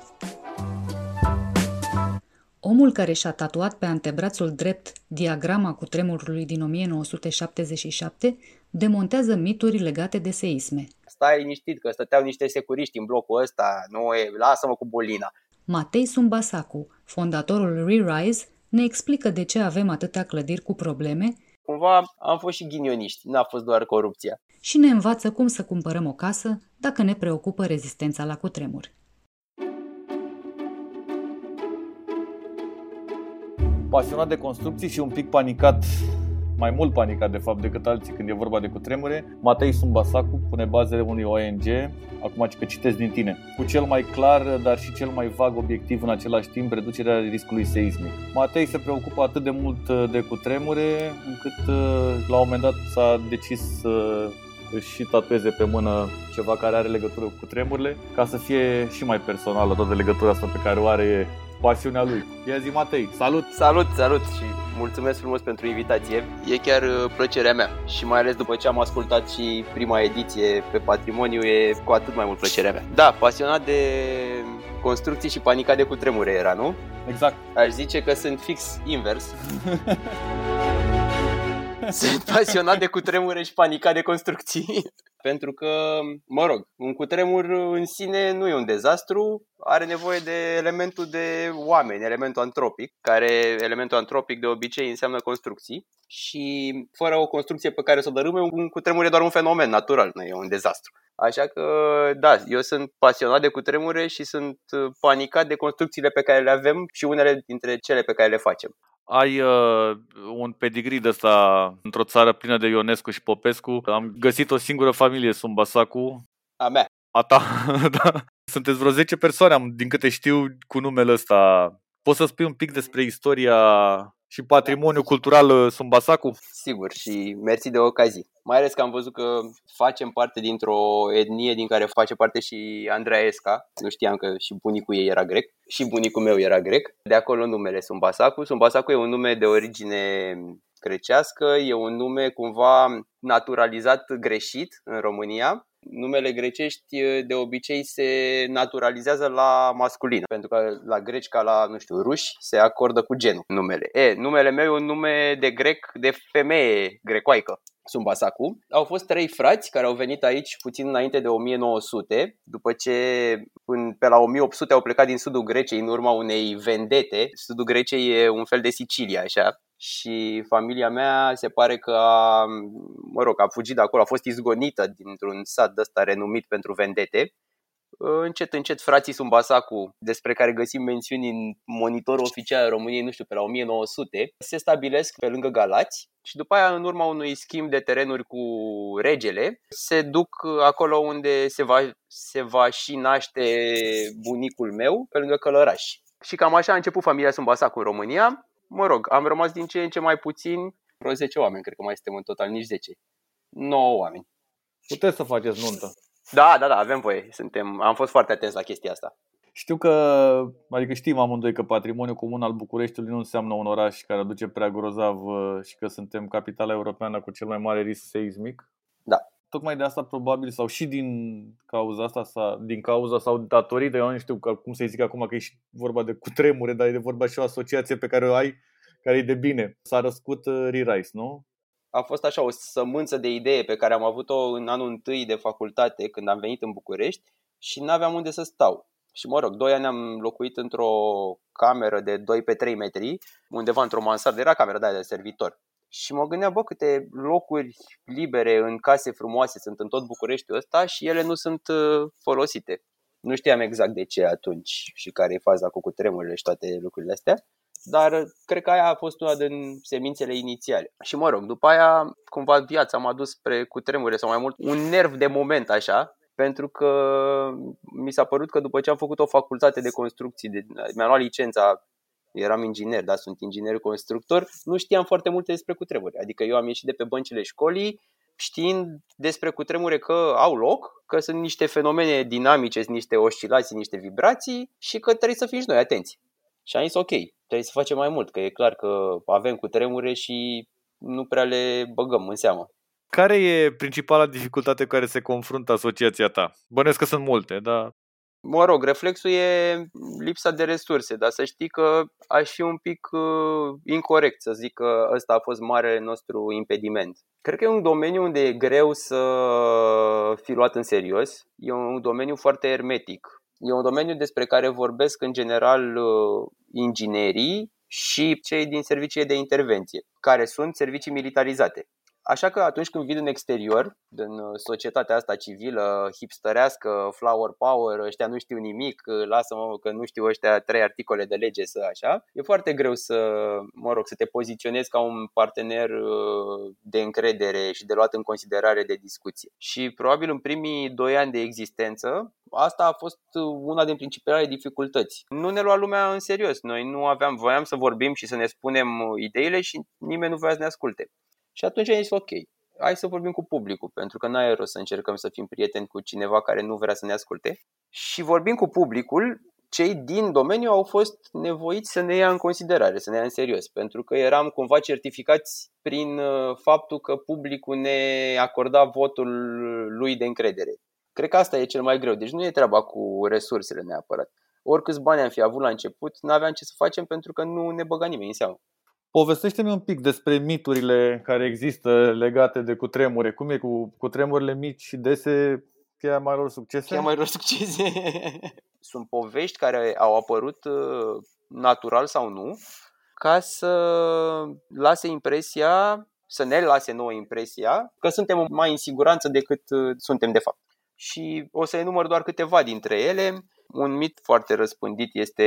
Omul care și-a tatuat pe antebrațul drept diagrama cu tremurului din 1977 demontează mituri legate de seisme. Stai liniștit că stăteau niște securiști în blocul ăsta, nu e, lasă-mă cu bolina. Matei Sumbasacu, fondatorul ReRise, ne explică de ce avem atâtea clădiri cu probleme Cumva am fost și ghinioniști, n-a fost doar corupția. și ne învață cum să cumpărăm o casă dacă ne preocupă rezistența la cutremur. Pasionat de construcții și un pic panicat, mai mult panicat de fapt decât alții când e vorba de cutremure, Matei Sumbasacu pune bazele unui ONG, acum că citesc din tine, cu cel mai clar, dar și cel mai vag obiectiv în același timp, reducerea riscului seismic. Matei se preocupă atât de mult uh, de cutremure, încât uh, la un moment dat s-a decis să își și tatueze pe mână ceva care are legătură cu tremurile, ca să fie și mai personală toată legătura asta pe care o are pasiunea lui. Ia zi Matei, salut! Salut, salut și mulțumesc frumos pentru invitație. E chiar uh, plăcerea mea și mai ales după ce am ascultat și prima ediție pe patrimoniu e cu atât mai mult plăcerea mea. Da, pasionat de construcții și panica de cutremure era, nu? Exact. Aș zice că sunt fix invers. Sunt pasionat de cutremure și panicat de construcții. Pentru că, mă rog, un cutremur în sine nu e un dezastru, are nevoie de elementul de oameni, elementul antropic, care elementul antropic de obicei înseamnă construcții și fără o construcție pe care să o dărâme, un cutremur e doar un fenomen natural, nu e un dezastru. Așa că, da, eu sunt pasionat de cutremure și sunt panicat de construcțiile pe care le avem și unele dintre cele pe care le facem ai uh, un pedigree de ăsta într-o țară plină de Ionescu și Popescu. Am găsit o singură familie, Sumbasacu. A mea. A ta, da. Sunteți vreo 10 persoane, am, din câte știu, cu numele ăsta. Poți să spui un pic despre istoria și patrimoniul cultural uh, Sumbasacu? Sigur, și mersi de ocazii. Mai ales că am văzut că facem parte dintr-o etnie din care face parte și Andreea Esca. Nu știam că și bunicul ei era grec. Și bunicul meu era grec. De acolo numele Sumbasacu. Sumbasacu e un nume de origine grecească, e un nume cumva naturalizat greșit în România numele grecești de obicei se naturalizează la masculin, pentru că la greci ca la, nu știu, ruși se acordă cu genul numele. E, numele meu e un nume de grec de femeie grecoaică. Sumbasacu. Au fost trei frați care au venit aici puțin înainte de 1900, după ce până pe la 1800 au plecat din sudul Greciei în urma unei vendete. Sudul Greciei e un fel de Sicilia, așa, și familia mea se pare că a, mă rog, a fugit de acolo, a fost izgonită dintr-un sat de ăsta renumit pentru vendete. Încet, încet, frații Sumbasacu, despre care găsim mențiuni în monitorul oficial al României, nu știu, pe la 1900, se stabilesc pe lângă Galați și după aia, în urma unui schimb de terenuri cu regele, se duc acolo unde se va, se va și naște bunicul meu, pe lângă Călăraș. Și cam așa a început familia Sumbasacu în România mă rog, am rămas din ce în ce mai puțin, vreo 10 oameni, cred că mai suntem în total, nici 10. 9 oameni. Puteți să faceți nuntă. Da, da, da, avem voie. Suntem, am fost foarte atenți la chestia asta. Știu că, adică știm amândoi că patrimoniul comun al Bucureștiului nu înseamnă un oraș care aduce prea grozav uh, și că suntem capitala europeană cu cel mai mare risc seismic. Da. Tocmai de asta probabil sau și din cauza asta sau din cauza sau datorită, eu nu știu cum să zic acum că e și vorba de cutremure, dar e de vorba și o asociație pe care o ai care e de bine. S-a răscut uh, Re-Rise, nu? a fost așa o sămânță de idee pe care am avut-o în anul întâi de facultate când am venit în București și nu aveam unde să stau. Și mă rog, doi ani am locuit într-o cameră de 2 pe 3 metri, undeva într-o mansardă, era camera de, de servitor. Și mă gândeam, bă, câte locuri libere în case frumoase sunt în tot Bucureștiul ăsta și ele nu sunt uh, folosite. Nu știam exact de ce atunci și care e faza cu cutremurile și toate lucrurile astea, dar cred că aia a fost una din semințele inițiale. Și mă rog, după aia, cumva viața m-a dus spre cutremure sau mai mult un nerv de moment așa, pentru că mi s-a părut că după ce am făcut o facultate de construcții, de, mi-am luat licența eram inginer, da, sunt inginer constructor, nu știam foarte multe despre cutremure. Adică eu am ieșit de pe băncile școlii știind despre cutremure că au loc, că sunt niște fenomene dinamice, sunt niște oscilații, niște vibrații și că trebuie să fim și noi atenți. Și am zis ok, trebuie să facem mai mult, că e clar că avem cutremure și nu prea le băgăm în seamă. Care e principala dificultate cu care se confruntă asociația ta? Bănesc că sunt multe, dar Mă rog, reflexul e lipsa de resurse, dar să știi că aș fi un pic uh, incorrect să zic că ăsta a fost marele nostru impediment. Cred că e un domeniu unde e greu să fi luat în serios. E un domeniu foarte hermetic. E un domeniu despre care vorbesc în general uh, inginerii și cei din serviciile de intervenție, care sunt servicii militarizate. Așa că atunci când vin în exterior, în uh, societatea asta civilă, hipsterească, flower power, ăștia nu știu nimic, uh, lasă-mă că nu știu ăștia trei articole de lege să așa, e foarte greu să, mă rog, să te poziționezi ca un partener uh, de încredere și de luat în considerare de discuție. Și probabil în primii doi ani de existență, asta a fost una din principalele dificultăți. Nu ne lua lumea în serios. Noi nu aveam, voiam să vorbim și să ne spunem ideile și nimeni nu voia să ne asculte. Și atunci am zis, ok, hai să vorbim cu publicul, pentru că n-ai rost să încercăm să fim prieteni cu cineva care nu vrea să ne asculte. Și vorbim cu publicul, cei din domeniu au fost nevoiți să ne ia în considerare, să ne ia în serios, pentru că eram cumva certificați prin uh, faptul că publicul ne acorda votul lui de încredere. Cred că asta e cel mai greu, deci nu e treaba cu resursele neapărat. Oricâți bani am fi avut la început, nu aveam ce să facem pentru că nu ne băga nimeni în seamă. Povestește-mi un pic despre miturile care există legate de cutremure. Cum e cu cutremurile mici și dese? Cheia mai lor succese? Cheia mai lor succese. Sunt povești care au apărut uh, natural sau nu, ca să lase impresia, să ne lase nouă impresia că suntem mai în siguranță decât uh, suntem de fapt. Și o să enumăr doar câteva dintre ele. Un mit foarte răspândit este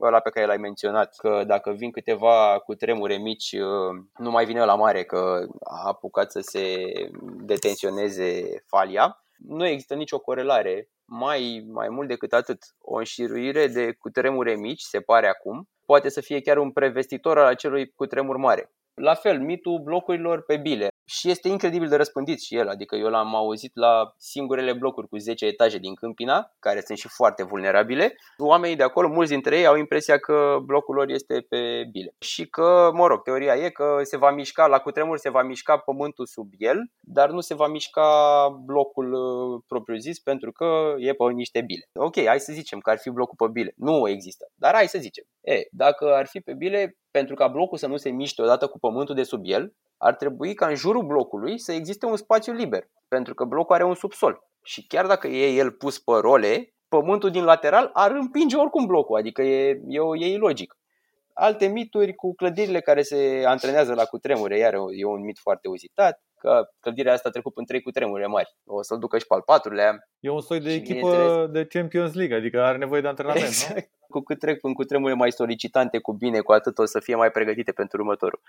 ăla pe care l-ai menționat, că dacă vin câteva cu tremure mici, uh, nu mai vine la mare, că a apucat să se detensioneze falia. Nu există nicio corelare, mai, mai mult decât atât. O înșiruire de cutremure mici, se pare acum, poate să fie chiar un prevestitor al acelui cutremur mare. La fel, mitul blocurilor pe bile și este incredibil de răspândit și el, adică eu l-am auzit la singurele blocuri cu 10 etaje din Câmpina, care sunt și foarte vulnerabile. Oamenii de acolo, mulți dintre ei au impresia că blocul lor este pe bile. Și că, mă rog, teoria e că se va mișca, la cutremur se va mișca pământul sub el, dar nu se va mișca blocul uh, propriu zis pentru că e pe niște bile. Ok, hai să zicem că ar fi blocul pe bile. Nu există, dar hai să zicem. E, dacă ar fi pe bile, pentru ca blocul să nu se miște odată cu pământul de sub el, ar trebui ca în jurul blocului să existe un spațiu liber, pentru că blocul are un subsol. Și chiar dacă e el pus pe role, pământul din lateral ar împinge oricum blocul, adică e, e, e ilogic. Alte mituri cu clădirile care se antrenează la cutremure, iar e un mit foarte uzitat că clădirea asta a trecut în trei cu tremure mari. O să-l ducă și pe al patrulea. E un soi de echipă de Champions League, adică are nevoie de antrenament, exact. nu? Cu cât trec în cutremure mai solicitante cu bine, cu atât o să fie mai pregătite pentru următorul.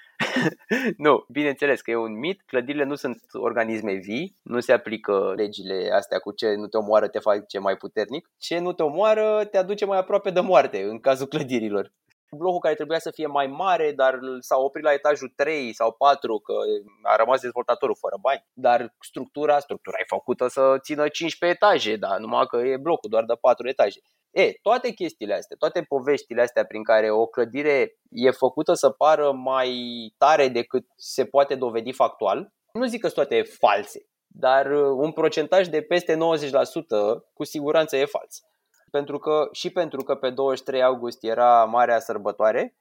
nu, bineînțeles că e un mit, clădirile nu sunt organisme vii, nu se aplică legile astea cu ce nu te omoară te face mai puternic, ce nu te omoară te aduce mai aproape de moarte în cazul clădirilor blocul care trebuia să fie mai mare, dar s-a oprit la etajul 3 sau 4, că a rămas dezvoltatorul fără bani. Dar structura, structura e făcută să țină 15 etaje, dar numai că e blocul doar de 4 etaje. E, toate chestiile astea, toate poveștile astea prin care o clădire e făcută să pară mai tare decât se poate dovedi factual, nu zic că sunt toate false, dar un procentaj de peste 90% cu siguranță e fals pentru că, și pentru că pe 23 august era marea sărbătoare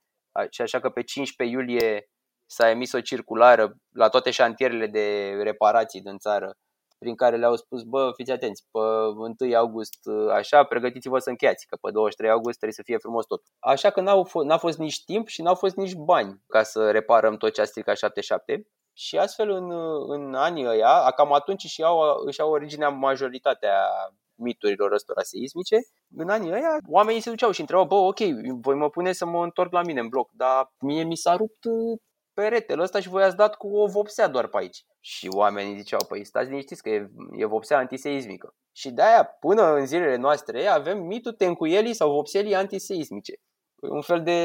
și așa că pe 15 iulie s-a emis o circulară la toate șantierele de reparații din țară prin care le-au spus, bă, fiți atenți, pe 1 august așa, pregătiți-vă să încheiați, că pe 23 august trebuie să fie frumos tot. Așa că n-au f- n-a fost nici timp și n-au fost nici bani ca să reparăm tot ce a stricat 77 și astfel în, în anii ăia, cam atunci și au, își au originea majoritatea miturilor ăstora seismice, în anii ăia oamenii se duceau și întrebau, bă, ok, voi mă pune să mă întorc la mine în bloc, dar mie mi s-a rupt uh, peretele ăsta și voi ați dat cu o vopsea doar pe aici. Și oamenii ziceau, păi stați liniștiți că e, e vopsea antiseismică. Și de-aia, până în zilele noastre, avem mitul tencuielii sau vopselii antiseismice. Un fel de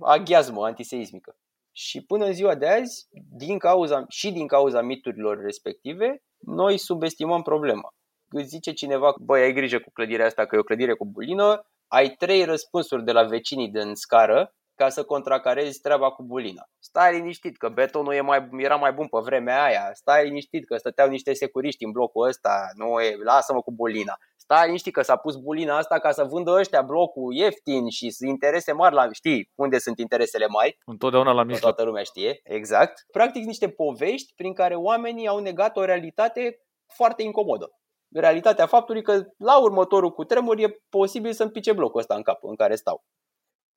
aghiazmă antiseismică. Și până în ziua de azi, din cauza, și din cauza miturilor respective, noi subestimăm problema îți zice cineva, băi, ai grijă cu clădirea asta că e o clădire cu bulină, ai trei răspunsuri de la vecinii din scară ca să contracarezi treaba cu bulina. Stai liniștit că betonul e mai, era mai bun pe vremea aia, stai liniștit că stăteau niște securiști în blocul ăsta, nu e, lasă-mă cu bulina. Stai liniștit că s-a pus bulina asta ca să vândă ăștia blocul ieftin și să interese mari la... Știi unde sunt interesele mai? Întotdeauna la mijloc. Toată lumea știe, exact. Practic niște povești prin care oamenii au negat o realitate foarte incomodă. Realitatea faptului că la următorul cu tremur e posibil să-mi pice blocul ăsta în cap în care stau.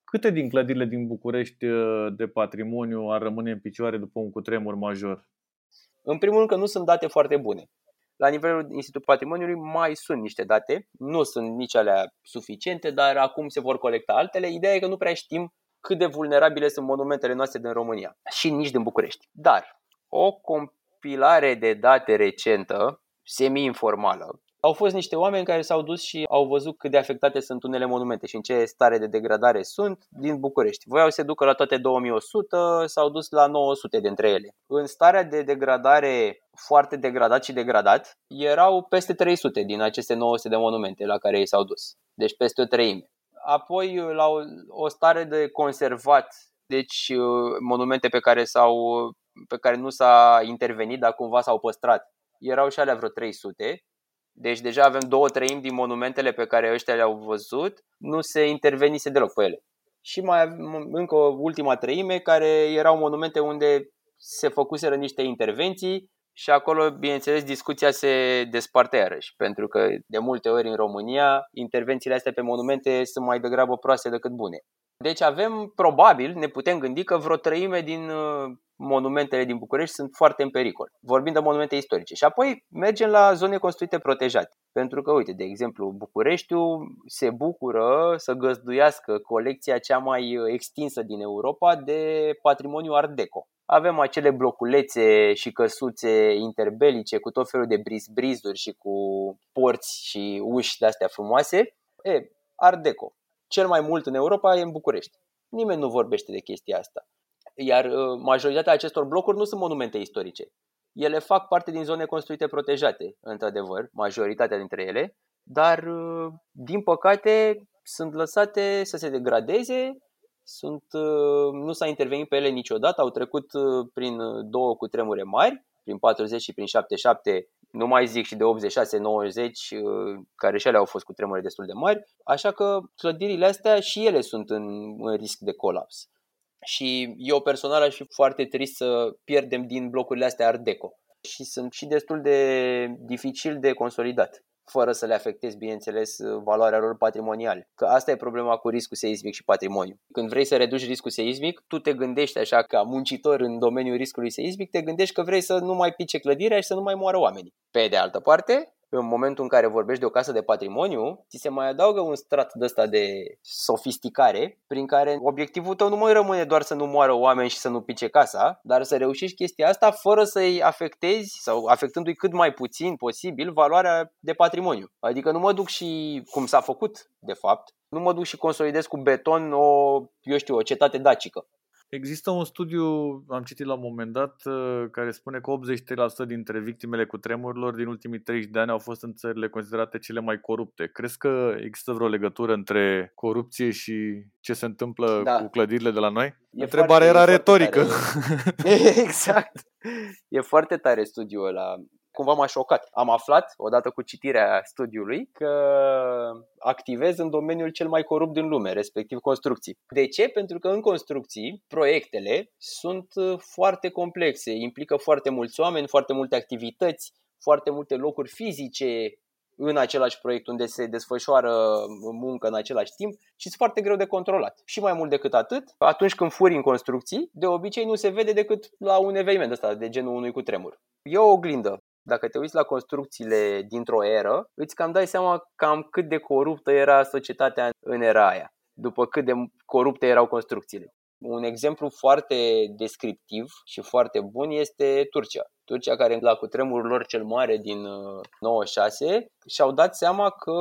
Câte din clădirile din București uh, de patrimoniu ar rămâne în picioare după un cutremur major? În primul rând că nu sunt date foarte bune. La nivelul Institutului Patrimoniului mai sunt niște date, nu sunt nici alea suficiente, dar acum se vor colecta altele. Ideea e că nu prea știm cât de vulnerabile sunt monumentele noastre din România și nici din București. Dar o compilare de date recentă, semi-informală, au fost niște oameni care s-au dus și au văzut cât de afectate sunt unele monumente și în ce stare de degradare sunt din București. Voiau să se ducă la toate 2100, s-au dus la 900 dintre ele. În starea de degradare foarte degradat și degradat, erau peste 300 din aceste 900 de monumente la care ei s-au dus. Deci peste o treime. Apoi la o, o stare de conservat, deci monumente pe care, s-au, pe care nu s-a intervenit, dar cumva s-au păstrat, erau și alea vreo 300 deci deja avem două treimi din monumentele pe care ăștia le-au văzut, nu se intervenise deloc pe ele. Și mai avem încă o ultima treime care erau monumente unde se făcuseră niște intervenții și acolo, bineînțeles, discuția se desparte iarăși, pentru că de multe ori în România intervențiile astea pe monumente sunt mai degrabă proaste decât bune. Deci avem, probabil, ne putem gândi că vreo treime din uh, monumentele din București sunt foarte în pericol. Vorbim de monumente istorice. Și apoi mergem la zone construite protejate. Pentru că, uite, de exemplu, Bucureștiul se bucură să găzduiască colecția cea mai extinsă din Europa de patrimoniu art deco. Avem acele bloculețe și căsuțe interbelice cu tot felul de briz-brizuri și cu porți și uși de astea frumoase. E, art deco. Cel mai mult în Europa e în București. Nimeni nu vorbește de chestia asta. Iar uh, majoritatea acestor blocuri nu sunt monumente istorice. Ele fac parte din zone construite protejate, într-adevăr, majoritatea dintre ele, dar, uh, din păcate, sunt lăsate să se degradeze, sunt, uh, nu s-a intervenit pe ele niciodată, au trecut prin două cu tremure mari, prin 40 și prin 77, nu mai zic și de 86-90, care și ele au fost cu tremure destul de mari, așa că clădirile astea și ele sunt în, în risc de colaps. Și eu personal aș fi foarte trist să pierdem din blocurile astea Art Deco. Și sunt și destul de dificil de consolidat fără să le afectezi, bineînțeles, valoarea lor patrimonială. Că asta e problema cu riscul seismic și patrimoniu. Când vrei să reduci riscul seismic, tu te gândești așa ca muncitor în domeniul riscului seismic, te gândești că vrei să nu mai pice clădirea și să nu mai moară oamenii. Pe de altă parte, în momentul în care vorbești de o casă de patrimoniu, ți se mai adaugă un strat de ăsta de sofisticare, prin care obiectivul tău nu mai rămâne doar să nu moară oameni și să nu pice casa, dar să reușești chestia asta fără să-i afectezi sau afectându-i cât mai puțin posibil valoarea de patrimoniu. Adică nu mă duc și, cum s-a făcut de fapt, nu mă duc și consolidez cu beton o, eu știu, o cetate dacică. Există un studiu, am citit la un moment dat, uh, care spune că 83% dintre victimele cu tremurilor din ultimii 30 de ani au fost în țările considerate cele mai corupte. Crezi că există vreo legătură între corupție și ce se întâmplă da. cu clădirile de la noi? E Întrebarea era retorică. exact. E foarte tare studiul ăla cumva m-a șocat. Am aflat, odată cu citirea studiului, că activez în domeniul cel mai corupt din lume, respectiv construcții. De ce? Pentru că în construcții, proiectele sunt uh, foarte complexe, implică foarte mulți oameni, foarte multe activități, foarte multe locuri fizice în același proiect unde se desfășoară muncă în același timp și sunt foarte greu de controlat. Și mai mult decât atât, atunci când furi în construcții, de obicei nu se vede decât la un eveniment ăsta de genul unui cutremur. E o oglindă dacă te uiți la construcțiile dintr-o eră, îți cam dai seama cam cât de coruptă era societatea în era aia, după cât de corupte erau construcțiile. Un exemplu foarte descriptiv și foarte bun este Turcia. Turcia care la cutremurul lor cel mare din 96 uh, și-au dat seama că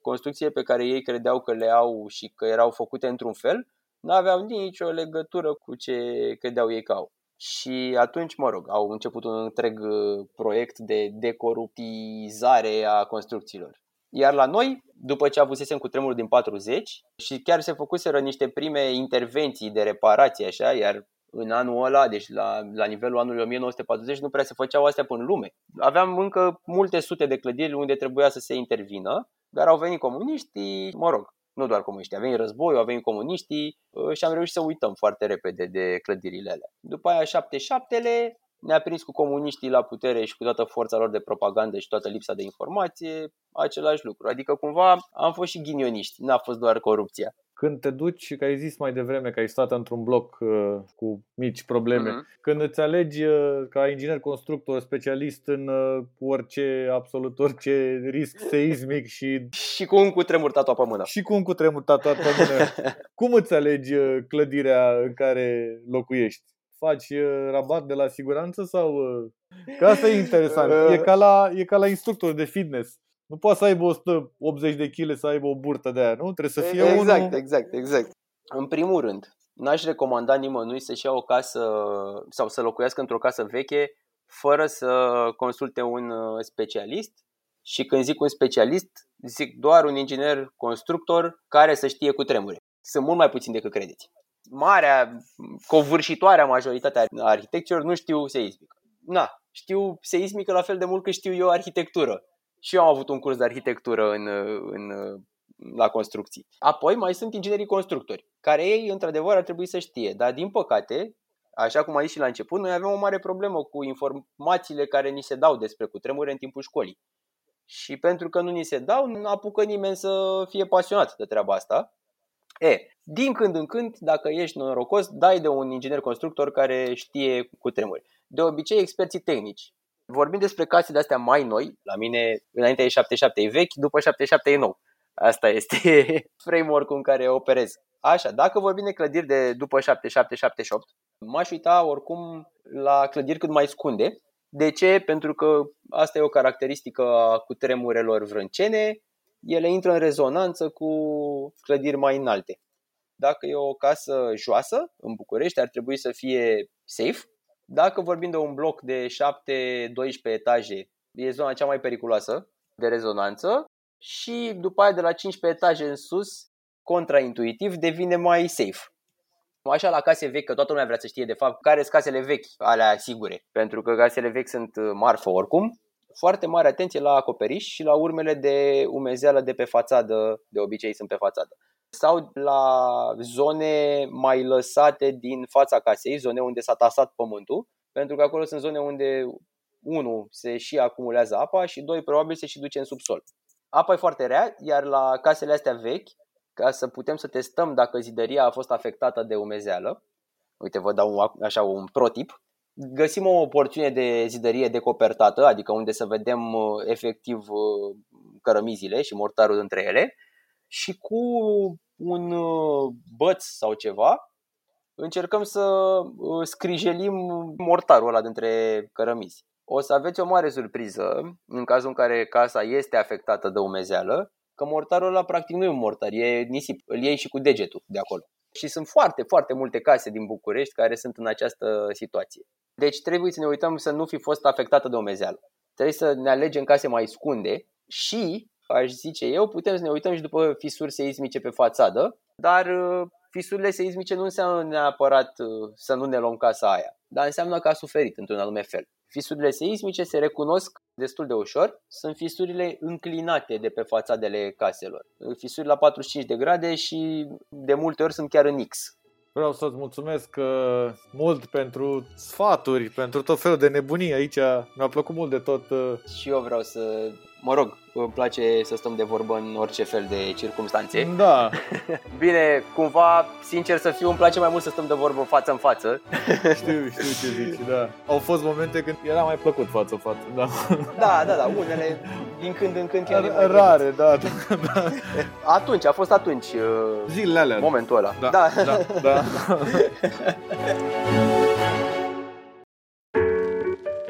construcțiile pe care ei credeau că le au și că erau făcute într-un fel, nu aveau nicio legătură cu ce credeau ei că au. Și atunci, mă rog, au început un întreg uh, proiect de decoruptizare a construcțiilor. Iar la noi, după ce avusesem cu tremurul din 40 și chiar se făcuseră niște prime intervenții de reparație așa, iar în anul ăla, deci la, la nivelul anului 1940, nu prea se făceau astea până în lume. Aveam încă multe sute de clădiri unde trebuia să se intervină, dar au venit comuniștii, mă rog, nu doar comuniștii, a venit războiul, a venit comuniștii uh, și am reușit să uităm foarte repede de clădirile alea. După aia 77-le ne-a prins cu comuniștii la putere și cu toată forța lor de propagandă și toată lipsa de informație, același lucru. Adică cumva am fost și ghinioniști, n-a fost doar corupția când te duci, că ai zis mai devreme că ai stat într-un bloc uh, cu mici probleme, uh-huh. când îți alegi uh, ca inginer constructor, specialist în uh, orice, absolut orice risc seismic și... Și cu un cutremur tatuat pe mână. Și cu un cutremur tatuat pe mână. Cum îți alegi uh, clădirea în care locuiești? Faci uh, rabat de la siguranță sau... Uh... Că asta e interesant. E ca la, e ca la instructor de fitness nu poate să aibă 180 de kg să aibă o burtă de aia, nu? Trebuie să fie exact, unul... Exact, exact, exact. În primul rând, n-aș recomanda nimănui să-și ia o casă sau să locuiască într-o casă veche fără să consulte un uh, specialist și când zic un specialist, zic doar un inginer constructor care să știe cu tremure. Sunt mult mai puțini decât credeți. Marea, covârșitoarea majoritatea arhitecților nu știu seismică. Na, știu seismică la fel de mult cât știu eu arhitectură și eu am avut un curs de arhitectură în, în, la construcții. Apoi mai sunt inginerii constructori, care ei într-adevăr ar trebui să știe, dar din păcate, așa cum am zis și la început, noi avem o mare problemă cu informațiile care ni se dau despre cutremure în timpul școlii. Și pentru că nu ni se dau, nu apucă nimeni să fie pasionat de treaba asta. E, din când în când, dacă ești norocos, dai de un inginer constructor care știe cu tremuri. De obicei, experții tehnici, Vorbim despre case de astea mai noi, la mine înainte e 77 e vechi, după 77 e nou. Asta este framework-ul în care operez. Așa, dacă vorbim de clădiri de după 77-78, m-aș uita oricum la clădiri cât mai scunde. De ce? Pentru că asta e o caracteristică a cutremurelor vrâncene, ele intră în rezonanță cu clădiri mai înalte. Dacă e o casă joasă în București, ar trebui să fie safe, dacă vorbim de un bloc de 7-12 etaje, e zona cea mai periculoasă de rezonanță și după aia de la 15 etaje în sus, contraintuitiv, devine mai safe. Așa la case vechi, că toată lumea vrea să știe de fapt care sunt casele vechi, alea sigure, pentru că casele vechi sunt marfă oricum. Foarte mare atenție la acoperiș și la urmele de umezeală de pe fațadă, de obicei sunt pe fațadă sau la zone mai lăsate din fața casei, zone unde s-a tasat pământul, pentru că acolo sunt zone unde, unu, se și acumulează apa și doi, probabil se și duce în subsol. Apa e foarte rea, iar la casele astea vechi, ca să putem să testăm dacă zidăria a fost afectată de umezeală, uite, vă dau un, așa un protip, găsim o porțiune de zidărie decopertată, adică unde să vedem uh, efectiv uh, cărămizile și mortarul între ele și cu un uh, băț sau ceva încercăm să uh, scrijelim mortarul ăla dintre cărămizi. O să aveți o mare surpriză în cazul în care casa este afectată de umezeală, că mortarul ăla practic nu e un mortar, e nisip, îl iei și cu degetul de acolo. Și sunt foarte, foarte multe case din București care sunt în această situație. Deci trebuie să ne uităm să nu fi fost afectată de umezeală. Trebuie să ne alegem case mai scunde și aș zice eu, putem să ne uităm și după fisuri seismice pe fațadă, dar uh, fisurile seismice nu înseamnă neapărat uh, să nu ne luăm casa aia, dar înseamnă că a suferit într-un anume fel. Fisurile seismice se recunosc destul de ușor, sunt fisurile înclinate de pe fațadele caselor. Fisuri la 45 de grade și de multe ori sunt chiar în X. Vreau să-ți mulțumesc uh, mult pentru sfaturi, pentru tot felul de nebunii aici. Mi-a plăcut mult de tot. Uh... Și eu vreau să mă rog, îmi place să stăm de vorbă în orice fel de circunstanțe. Da. Bine, cumva, sincer să fiu, îmi place mai mult să stăm de vorbă față în față. Știu, știu ce zici, da. Au fost momente când era mai plăcut față în față, da. Da, da, da, unele din când în când chiar mai Rare, da, da, da. Atunci, a fost atunci. Uh, Zilele alea. Momentul ăla. Da, da, da. da.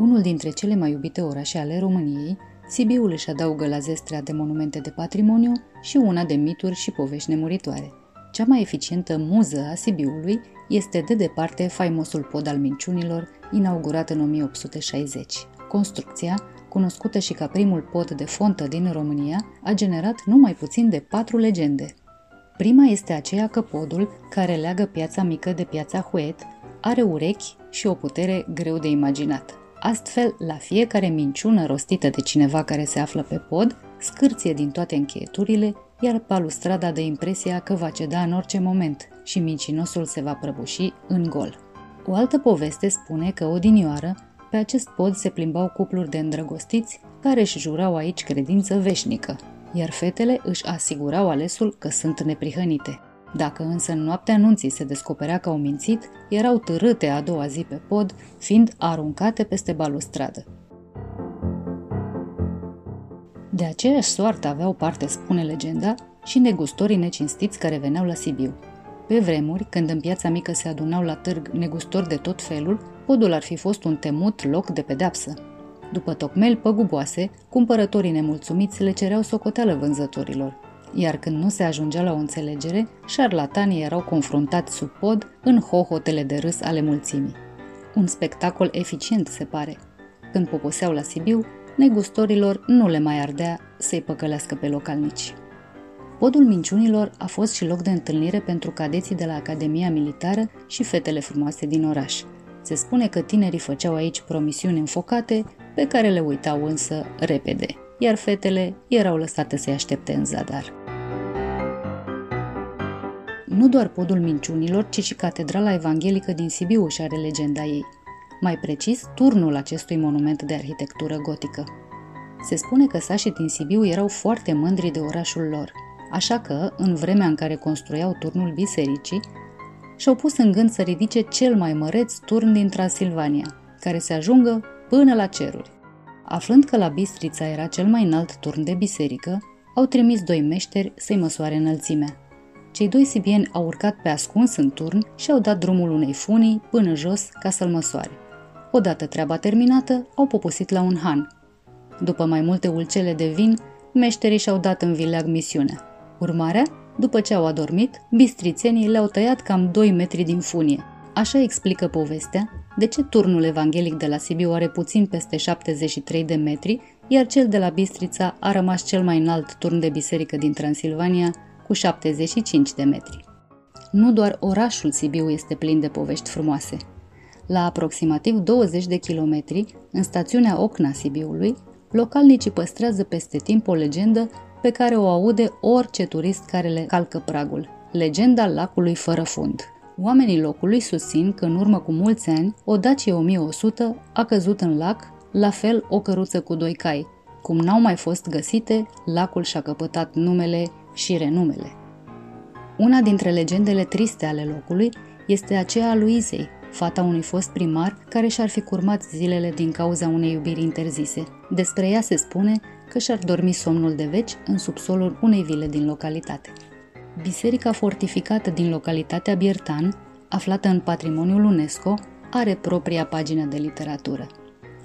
Unul dintre cele mai iubite orașe ale României, Sibiul își adaugă la zestrea de monumente de patrimoniu și una de mituri și povești nemuritoare. Cea mai eficientă muză a Sibiului este de departe faimosul pod al minciunilor, inaugurat în 1860. Construcția, cunoscută și ca primul pod de fontă din România, a generat numai puțin de patru legende. Prima este aceea că podul, care leagă piața mică de piața Huet, are urechi și o putere greu de imaginat. Astfel, la fiecare minciună rostită de cineva care se află pe pod, scârție din toate încheieturile, iar balustrada de impresia că va ceda în orice moment și mincinosul se va prăbuși în gol. O altă poveste spune că odinioară, pe acest pod se plimbau cupluri de îndrăgostiți care își jurau aici credință veșnică, iar fetele își asigurau alesul că sunt neprihănite. Dacă însă în noaptea anunții se descoperea că au mințit, erau târâte a doua zi pe pod, fiind aruncate peste balustradă. De aceeași soartă aveau parte, spune legenda, și negustorii necinstiți care veneau la Sibiu. Pe vremuri, când în piața mică se adunau la târg negustori de tot felul, podul ar fi fost un temut loc de pedeapsă. După tocmeli păguboase, cumpărătorii nemulțumiți le cereau socoteală vânzătorilor, iar când nu se ajungea la o înțelegere, șarlatanii erau confruntați sub pod în hohotele de râs ale mulțimii. Un spectacol eficient, se pare. Când poposeau la Sibiu, negustorilor nu le mai ardea să-i păcălească pe localnici. Podul minciunilor a fost și loc de întâlnire pentru cadeții de la Academia Militară și fetele frumoase din oraș. Se spune că tinerii făceau aici promisiuni înfocate, pe care le uitau însă repede, iar fetele erau lăsate să-i aștepte în zadar. Nu doar podul minciunilor, ci și Catedrala Evanghelică din Sibiu și are legenda ei. Mai precis, turnul acestui monument de arhitectură gotică. Se spune că sașii din Sibiu erau foarte mândri de orașul lor, așa că, în vremea în care construiau turnul bisericii, și-au pus în gând să ridice cel mai măreț turn din Transilvania, care se ajungă până la ceruri. Aflând că la Bistrița era cel mai înalt turn de biserică, au trimis doi meșteri să-i măsoare înălțimea. Cei doi sibieni au urcat pe ascuns în turn și au dat drumul unei funii până jos ca să-l măsoare. Odată treaba terminată, au popusit la un han. După mai multe ulcele de vin, meșterii și-au dat în vileag misiunea. Urmarea, după ce au adormit, bistrițenii le-au tăiat cam 2 metri din funie. Așa explică povestea de ce turnul evanghelic de la Sibiu are puțin peste 73 de metri, iar cel de la Bistrița a rămas cel mai înalt turn de biserică din Transilvania, cu 75 de metri. Nu doar orașul Sibiu este plin de povești frumoase. La aproximativ 20 de kilometri, în stațiunea Ocna Sibiului, localnicii păstrează peste timp o legendă pe care o aude orice turist care le calcă pragul. Legenda lacului fără fund. Oamenii locului susțin că în urmă cu mulți ani, o Dacia 1100 a căzut în lac, la fel o căruță cu doi cai. Cum n-au mai fost găsite, lacul și-a căpătat numele și renumele. Una dintre legendele triste ale locului este aceea a lui Izei, fata unui fost primar care și-ar fi curmat zilele din cauza unei iubiri interzise. Despre ea se spune că și-ar dormi somnul de veci în subsolul unei vile din localitate. Biserica fortificată din localitatea Biertan, aflată în patrimoniul UNESCO, are propria pagină de literatură.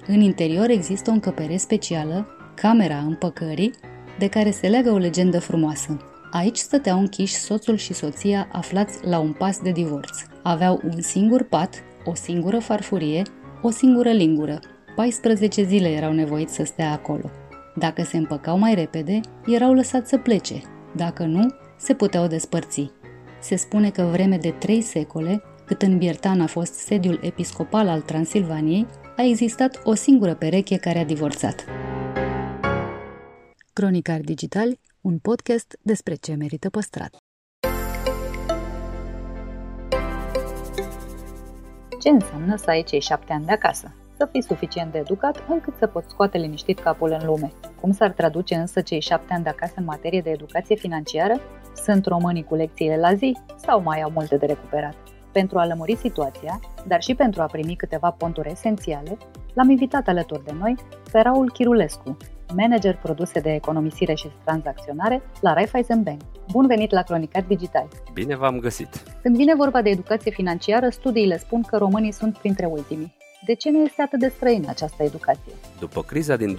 În interior există o încăpere specială, Camera Împăcării, de care se leagă o legendă frumoasă. Aici stăteau închiși soțul și soția aflați la un pas de divorț. Aveau un singur pat, o singură farfurie, o singură lingură. 14 zile erau nevoiți să stea acolo. Dacă se împăcau mai repede, erau lăsați să plece. Dacă nu, se puteau despărți. Se spune că vreme de trei secole, cât în Biertan a fost sediul episcopal al Transilvaniei, a existat o singură pereche care a divorțat. Cronicar Digital, un podcast despre ce merită păstrat. Ce înseamnă să ai cei șapte ani de acasă? Să fii suficient de educat încât să poți scoate liniștit capul în lume. Cum s-ar traduce însă cei șapte ani de acasă în materie de educație financiară? Sunt românii cu lecțiile la zi sau mai au multe de recuperat? Pentru a lămuri situația, dar și pentru a primi câteva ponturi esențiale, l-am invitat alături de noi pe Raul Chirulescu, manager produse de economisire și tranzacționare la Raiffeisen Bank. Bun venit la Cronicar Digital! Bine v-am găsit! Când vine vorba de educație financiară, studiile spun că românii sunt printre ultimii. De ce ne este atât de străină această educație? După criza din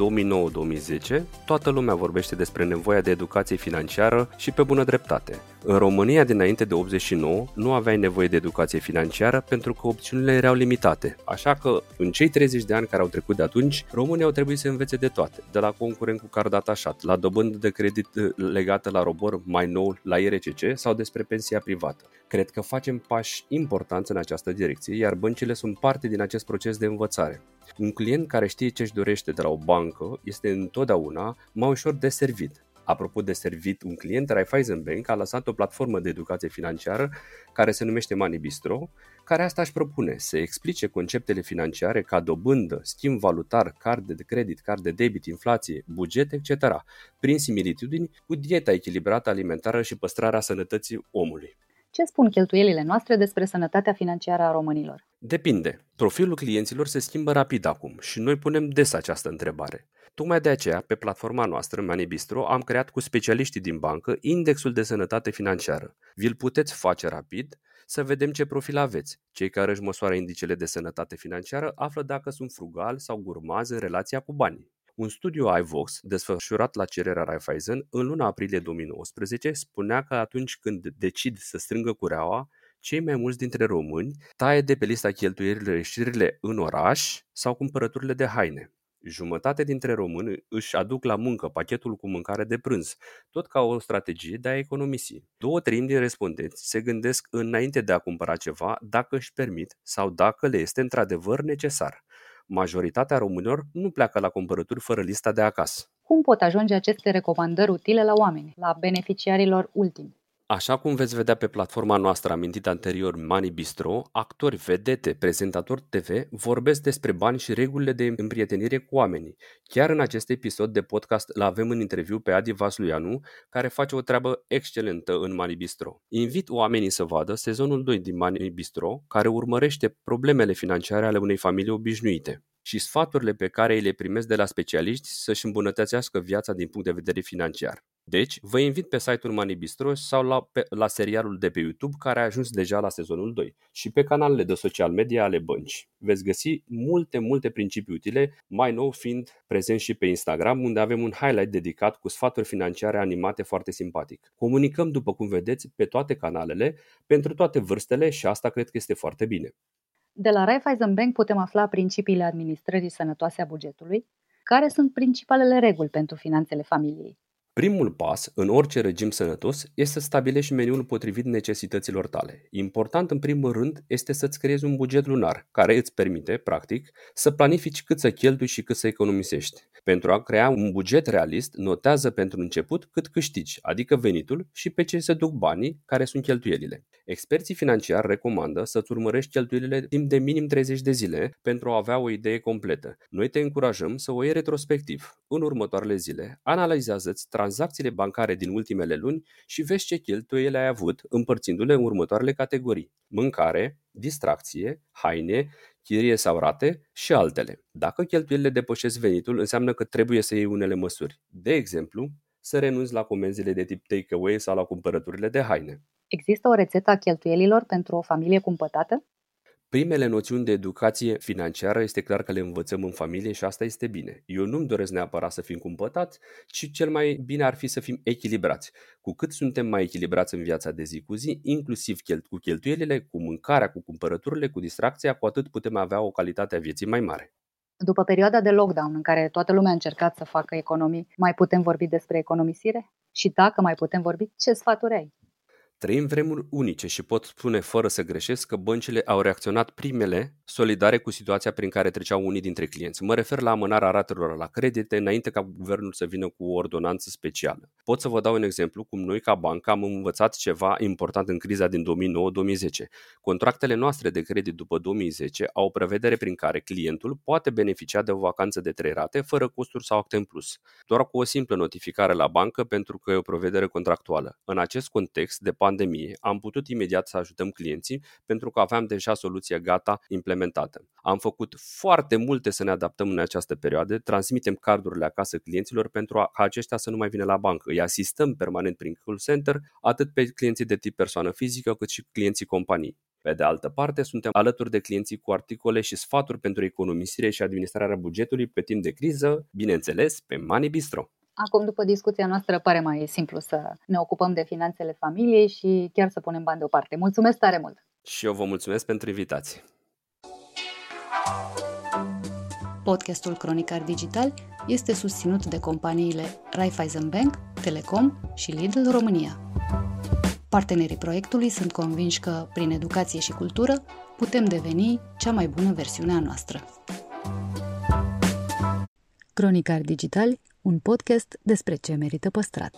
2009-2010, toată lumea vorbește despre nevoia de educație financiară și pe bună dreptate. În România, dinainte de 89, nu aveai nevoie de educație financiară pentru că opțiunile erau limitate. Așa că, în cei 30 de ani care au trecut de atunci, românii au trebuit să învețe de toate, de la concurent cu card atașat, la dobândă de credit eh, legată la robor mai nou la IRCC sau despre pensia privată. Cred că facem pași importanți în această direcție, iar băncile sunt parte din acest proces de învățare. Un client care știe ce își dorește de la o bancă este întotdeauna mai ușor de servit. Apropo de servit, un client Raiffeisen Bank a lăsat o platformă de educație financiară care se numește Money Bistro, care asta își propune să explice conceptele financiare ca dobândă, schimb valutar, card de credit, card de debit, inflație, buget, etc., prin similitudini cu dieta echilibrată alimentară și păstrarea sănătății omului. Ce spun cheltuielile noastre despre sănătatea financiară a românilor? Depinde. Profilul clienților se schimbă rapid acum și noi punem des această întrebare. Tocmai de aceea, pe platforma noastră, Money Bistro, am creat cu specialiștii din bancă indexul de sănătate financiară. Vi-l puteți face rapid să vedem ce profil aveți. Cei care își măsoară indicele de sănătate financiară află dacă sunt frugali sau gurmazi în relația cu banii. Un studiu iVox, desfășurat la cererea Raiffeisen în luna aprilie 2019, spunea că atunci când decid să strângă cureaua, cei mai mulți dintre români taie de pe lista cheltuielilor ieșirile în oraș sau cumpărăturile de haine. Jumătate dintre români își aduc la muncă pachetul cu mâncare de prânz, tot ca o strategie de a economisi. Două treimi din respondenți se gândesc înainte de a cumpăra ceva dacă își permit sau dacă le este într-adevăr necesar. Majoritatea românilor nu pleacă la cumpărături fără lista de acasă. Cum pot ajunge aceste recomandări utile la oameni, la beneficiarilor ultimi? Așa cum veți vedea pe platforma noastră amintită anterior Money Bistro, actori, vedete, prezentatori TV vorbesc despre bani și regulile de împrietenire cu oamenii. Chiar în acest episod de podcast îl avem în interviu pe Adi Vasluianu, care face o treabă excelentă în Money Bistro. Invit oamenii să vadă sezonul 2 din Money Bistro, care urmărește problemele financiare ale unei familii obișnuite și sfaturile pe care îi le primesc de la specialiști să-și îmbunătățească viața din punct de vedere financiar. Deci, vă invit pe site-ul Money Bistro sau la, pe, la serialul de pe YouTube care a ajuns deja la sezonul 2 și pe canalele de social media ale bănci. Veți găsi multe, multe principii utile, mai nou fiind prezent și pe Instagram, unde avem un highlight dedicat cu sfaturi financiare animate foarte simpatic. Comunicăm, după cum vedeți, pe toate canalele, pentru toate vârstele și asta cred că este foarte bine. De la Raiffeisen Bank putem afla principiile administrării sănătoase a bugetului, care sunt principalele reguli pentru finanțele familiei. Primul pas în orice regim sănătos este să stabilești meniul potrivit necesităților tale. Important în primul rând este să-ți creezi un buget lunar, care îți permite, practic, să planifici cât să cheltui și cât să economisești. Pentru a crea un buget realist, notează pentru început cât câștigi, adică venitul, și pe ce se duc banii, care sunt cheltuielile. Experții financiari recomandă să-ți urmărești cheltuielile timp de minim 30 de zile pentru a avea o idee completă. Noi te încurajăm să o iei retrospectiv. În următoarele zile, analizează-ți tranzacțiile bancare din ultimele luni și vezi ce cheltuieli ai avut, împărțindu-le în următoarele categorii. Mâncare, distracție, haine, chirie sau rate și altele. Dacă cheltuielile depășesc venitul, înseamnă că trebuie să iei unele măsuri. De exemplu, să renunți la comenzile de tip takeaway sau la cumpărăturile de haine. Există o rețetă a cheltuielilor pentru o familie cumpătată? Primele noțiuni de educație financiară este clar că le învățăm în familie și asta este bine. Eu nu-mi doresc neapărat să fim cumpătați, ci cel mai bine ar fi să fim echilibrați. Cu cât suntem mai echilibrați în viața de zi cu zi, inclusiv cu cheltuielile, cu mâncarea, cu cumpărăturile, cu distracția, cu atât putem avea o calitate a vieții mai mare. După perioada de lockdown în care toată lumea a încercat să facă economii, mai putem vorbi despre economisire? Și dacă mai putem vorbi, ce sfaturi ai? Trăim vremuri unice și pot spune fără să greșesc că băncile au reacționat primele solidare cu situația prin care treceau unii dintre clienți. Mă refer la amânarea ratelor la credite înainte ca guvernul să vină cu o ordonanță specială. Pot să vă dau un exemplu cum noi ca bancă am învățat ceva important în criza din 2009-2010. Contractele noastre de credit după 2010 au o prevedere prin care clientul poate beneficia de o vacanță de trei rate fără costuri sau acte în plus, doar cu o simplă notificare la bancă pentru că e o prevedere contractuală. În acest context de pandemie am putut imediat să ajutăm clienții pentru că aveam deja soluția gata implementată. Am făcut foarte multe să ne adaptăm în această perioadă, transmitem cardurile acasă clienților pentru a, ca aceștia să nu mai vină la bancă. Îi asistăm permanent prin call center, atât pe clienții de tip persoană fizică, cât și clienții companii. Pe de altă parte, suntem alături de clienții cu articole și sfaturi pentru economisire și administrarea bugetului pe timp de criză, bineînțeles, pe Money Bistro. Acum, după discuția noastră, pare mai simplu să ne ocupăm de finanțele familiei și chiar să punem bani deoparte. Mulțumesc tare mult! Și eu vă mulțumesc pentru invitație. Podcastul Cronicar Digital este susținut de companiile Raiffeisen Bank, Telecom și Lidl România. Partenerii proiectului sunt convinși că, prin educație și cultură, putem deveni cea mai bună versiune a noastră. Cronicar Digital, un podcast despre ce merită păstrat.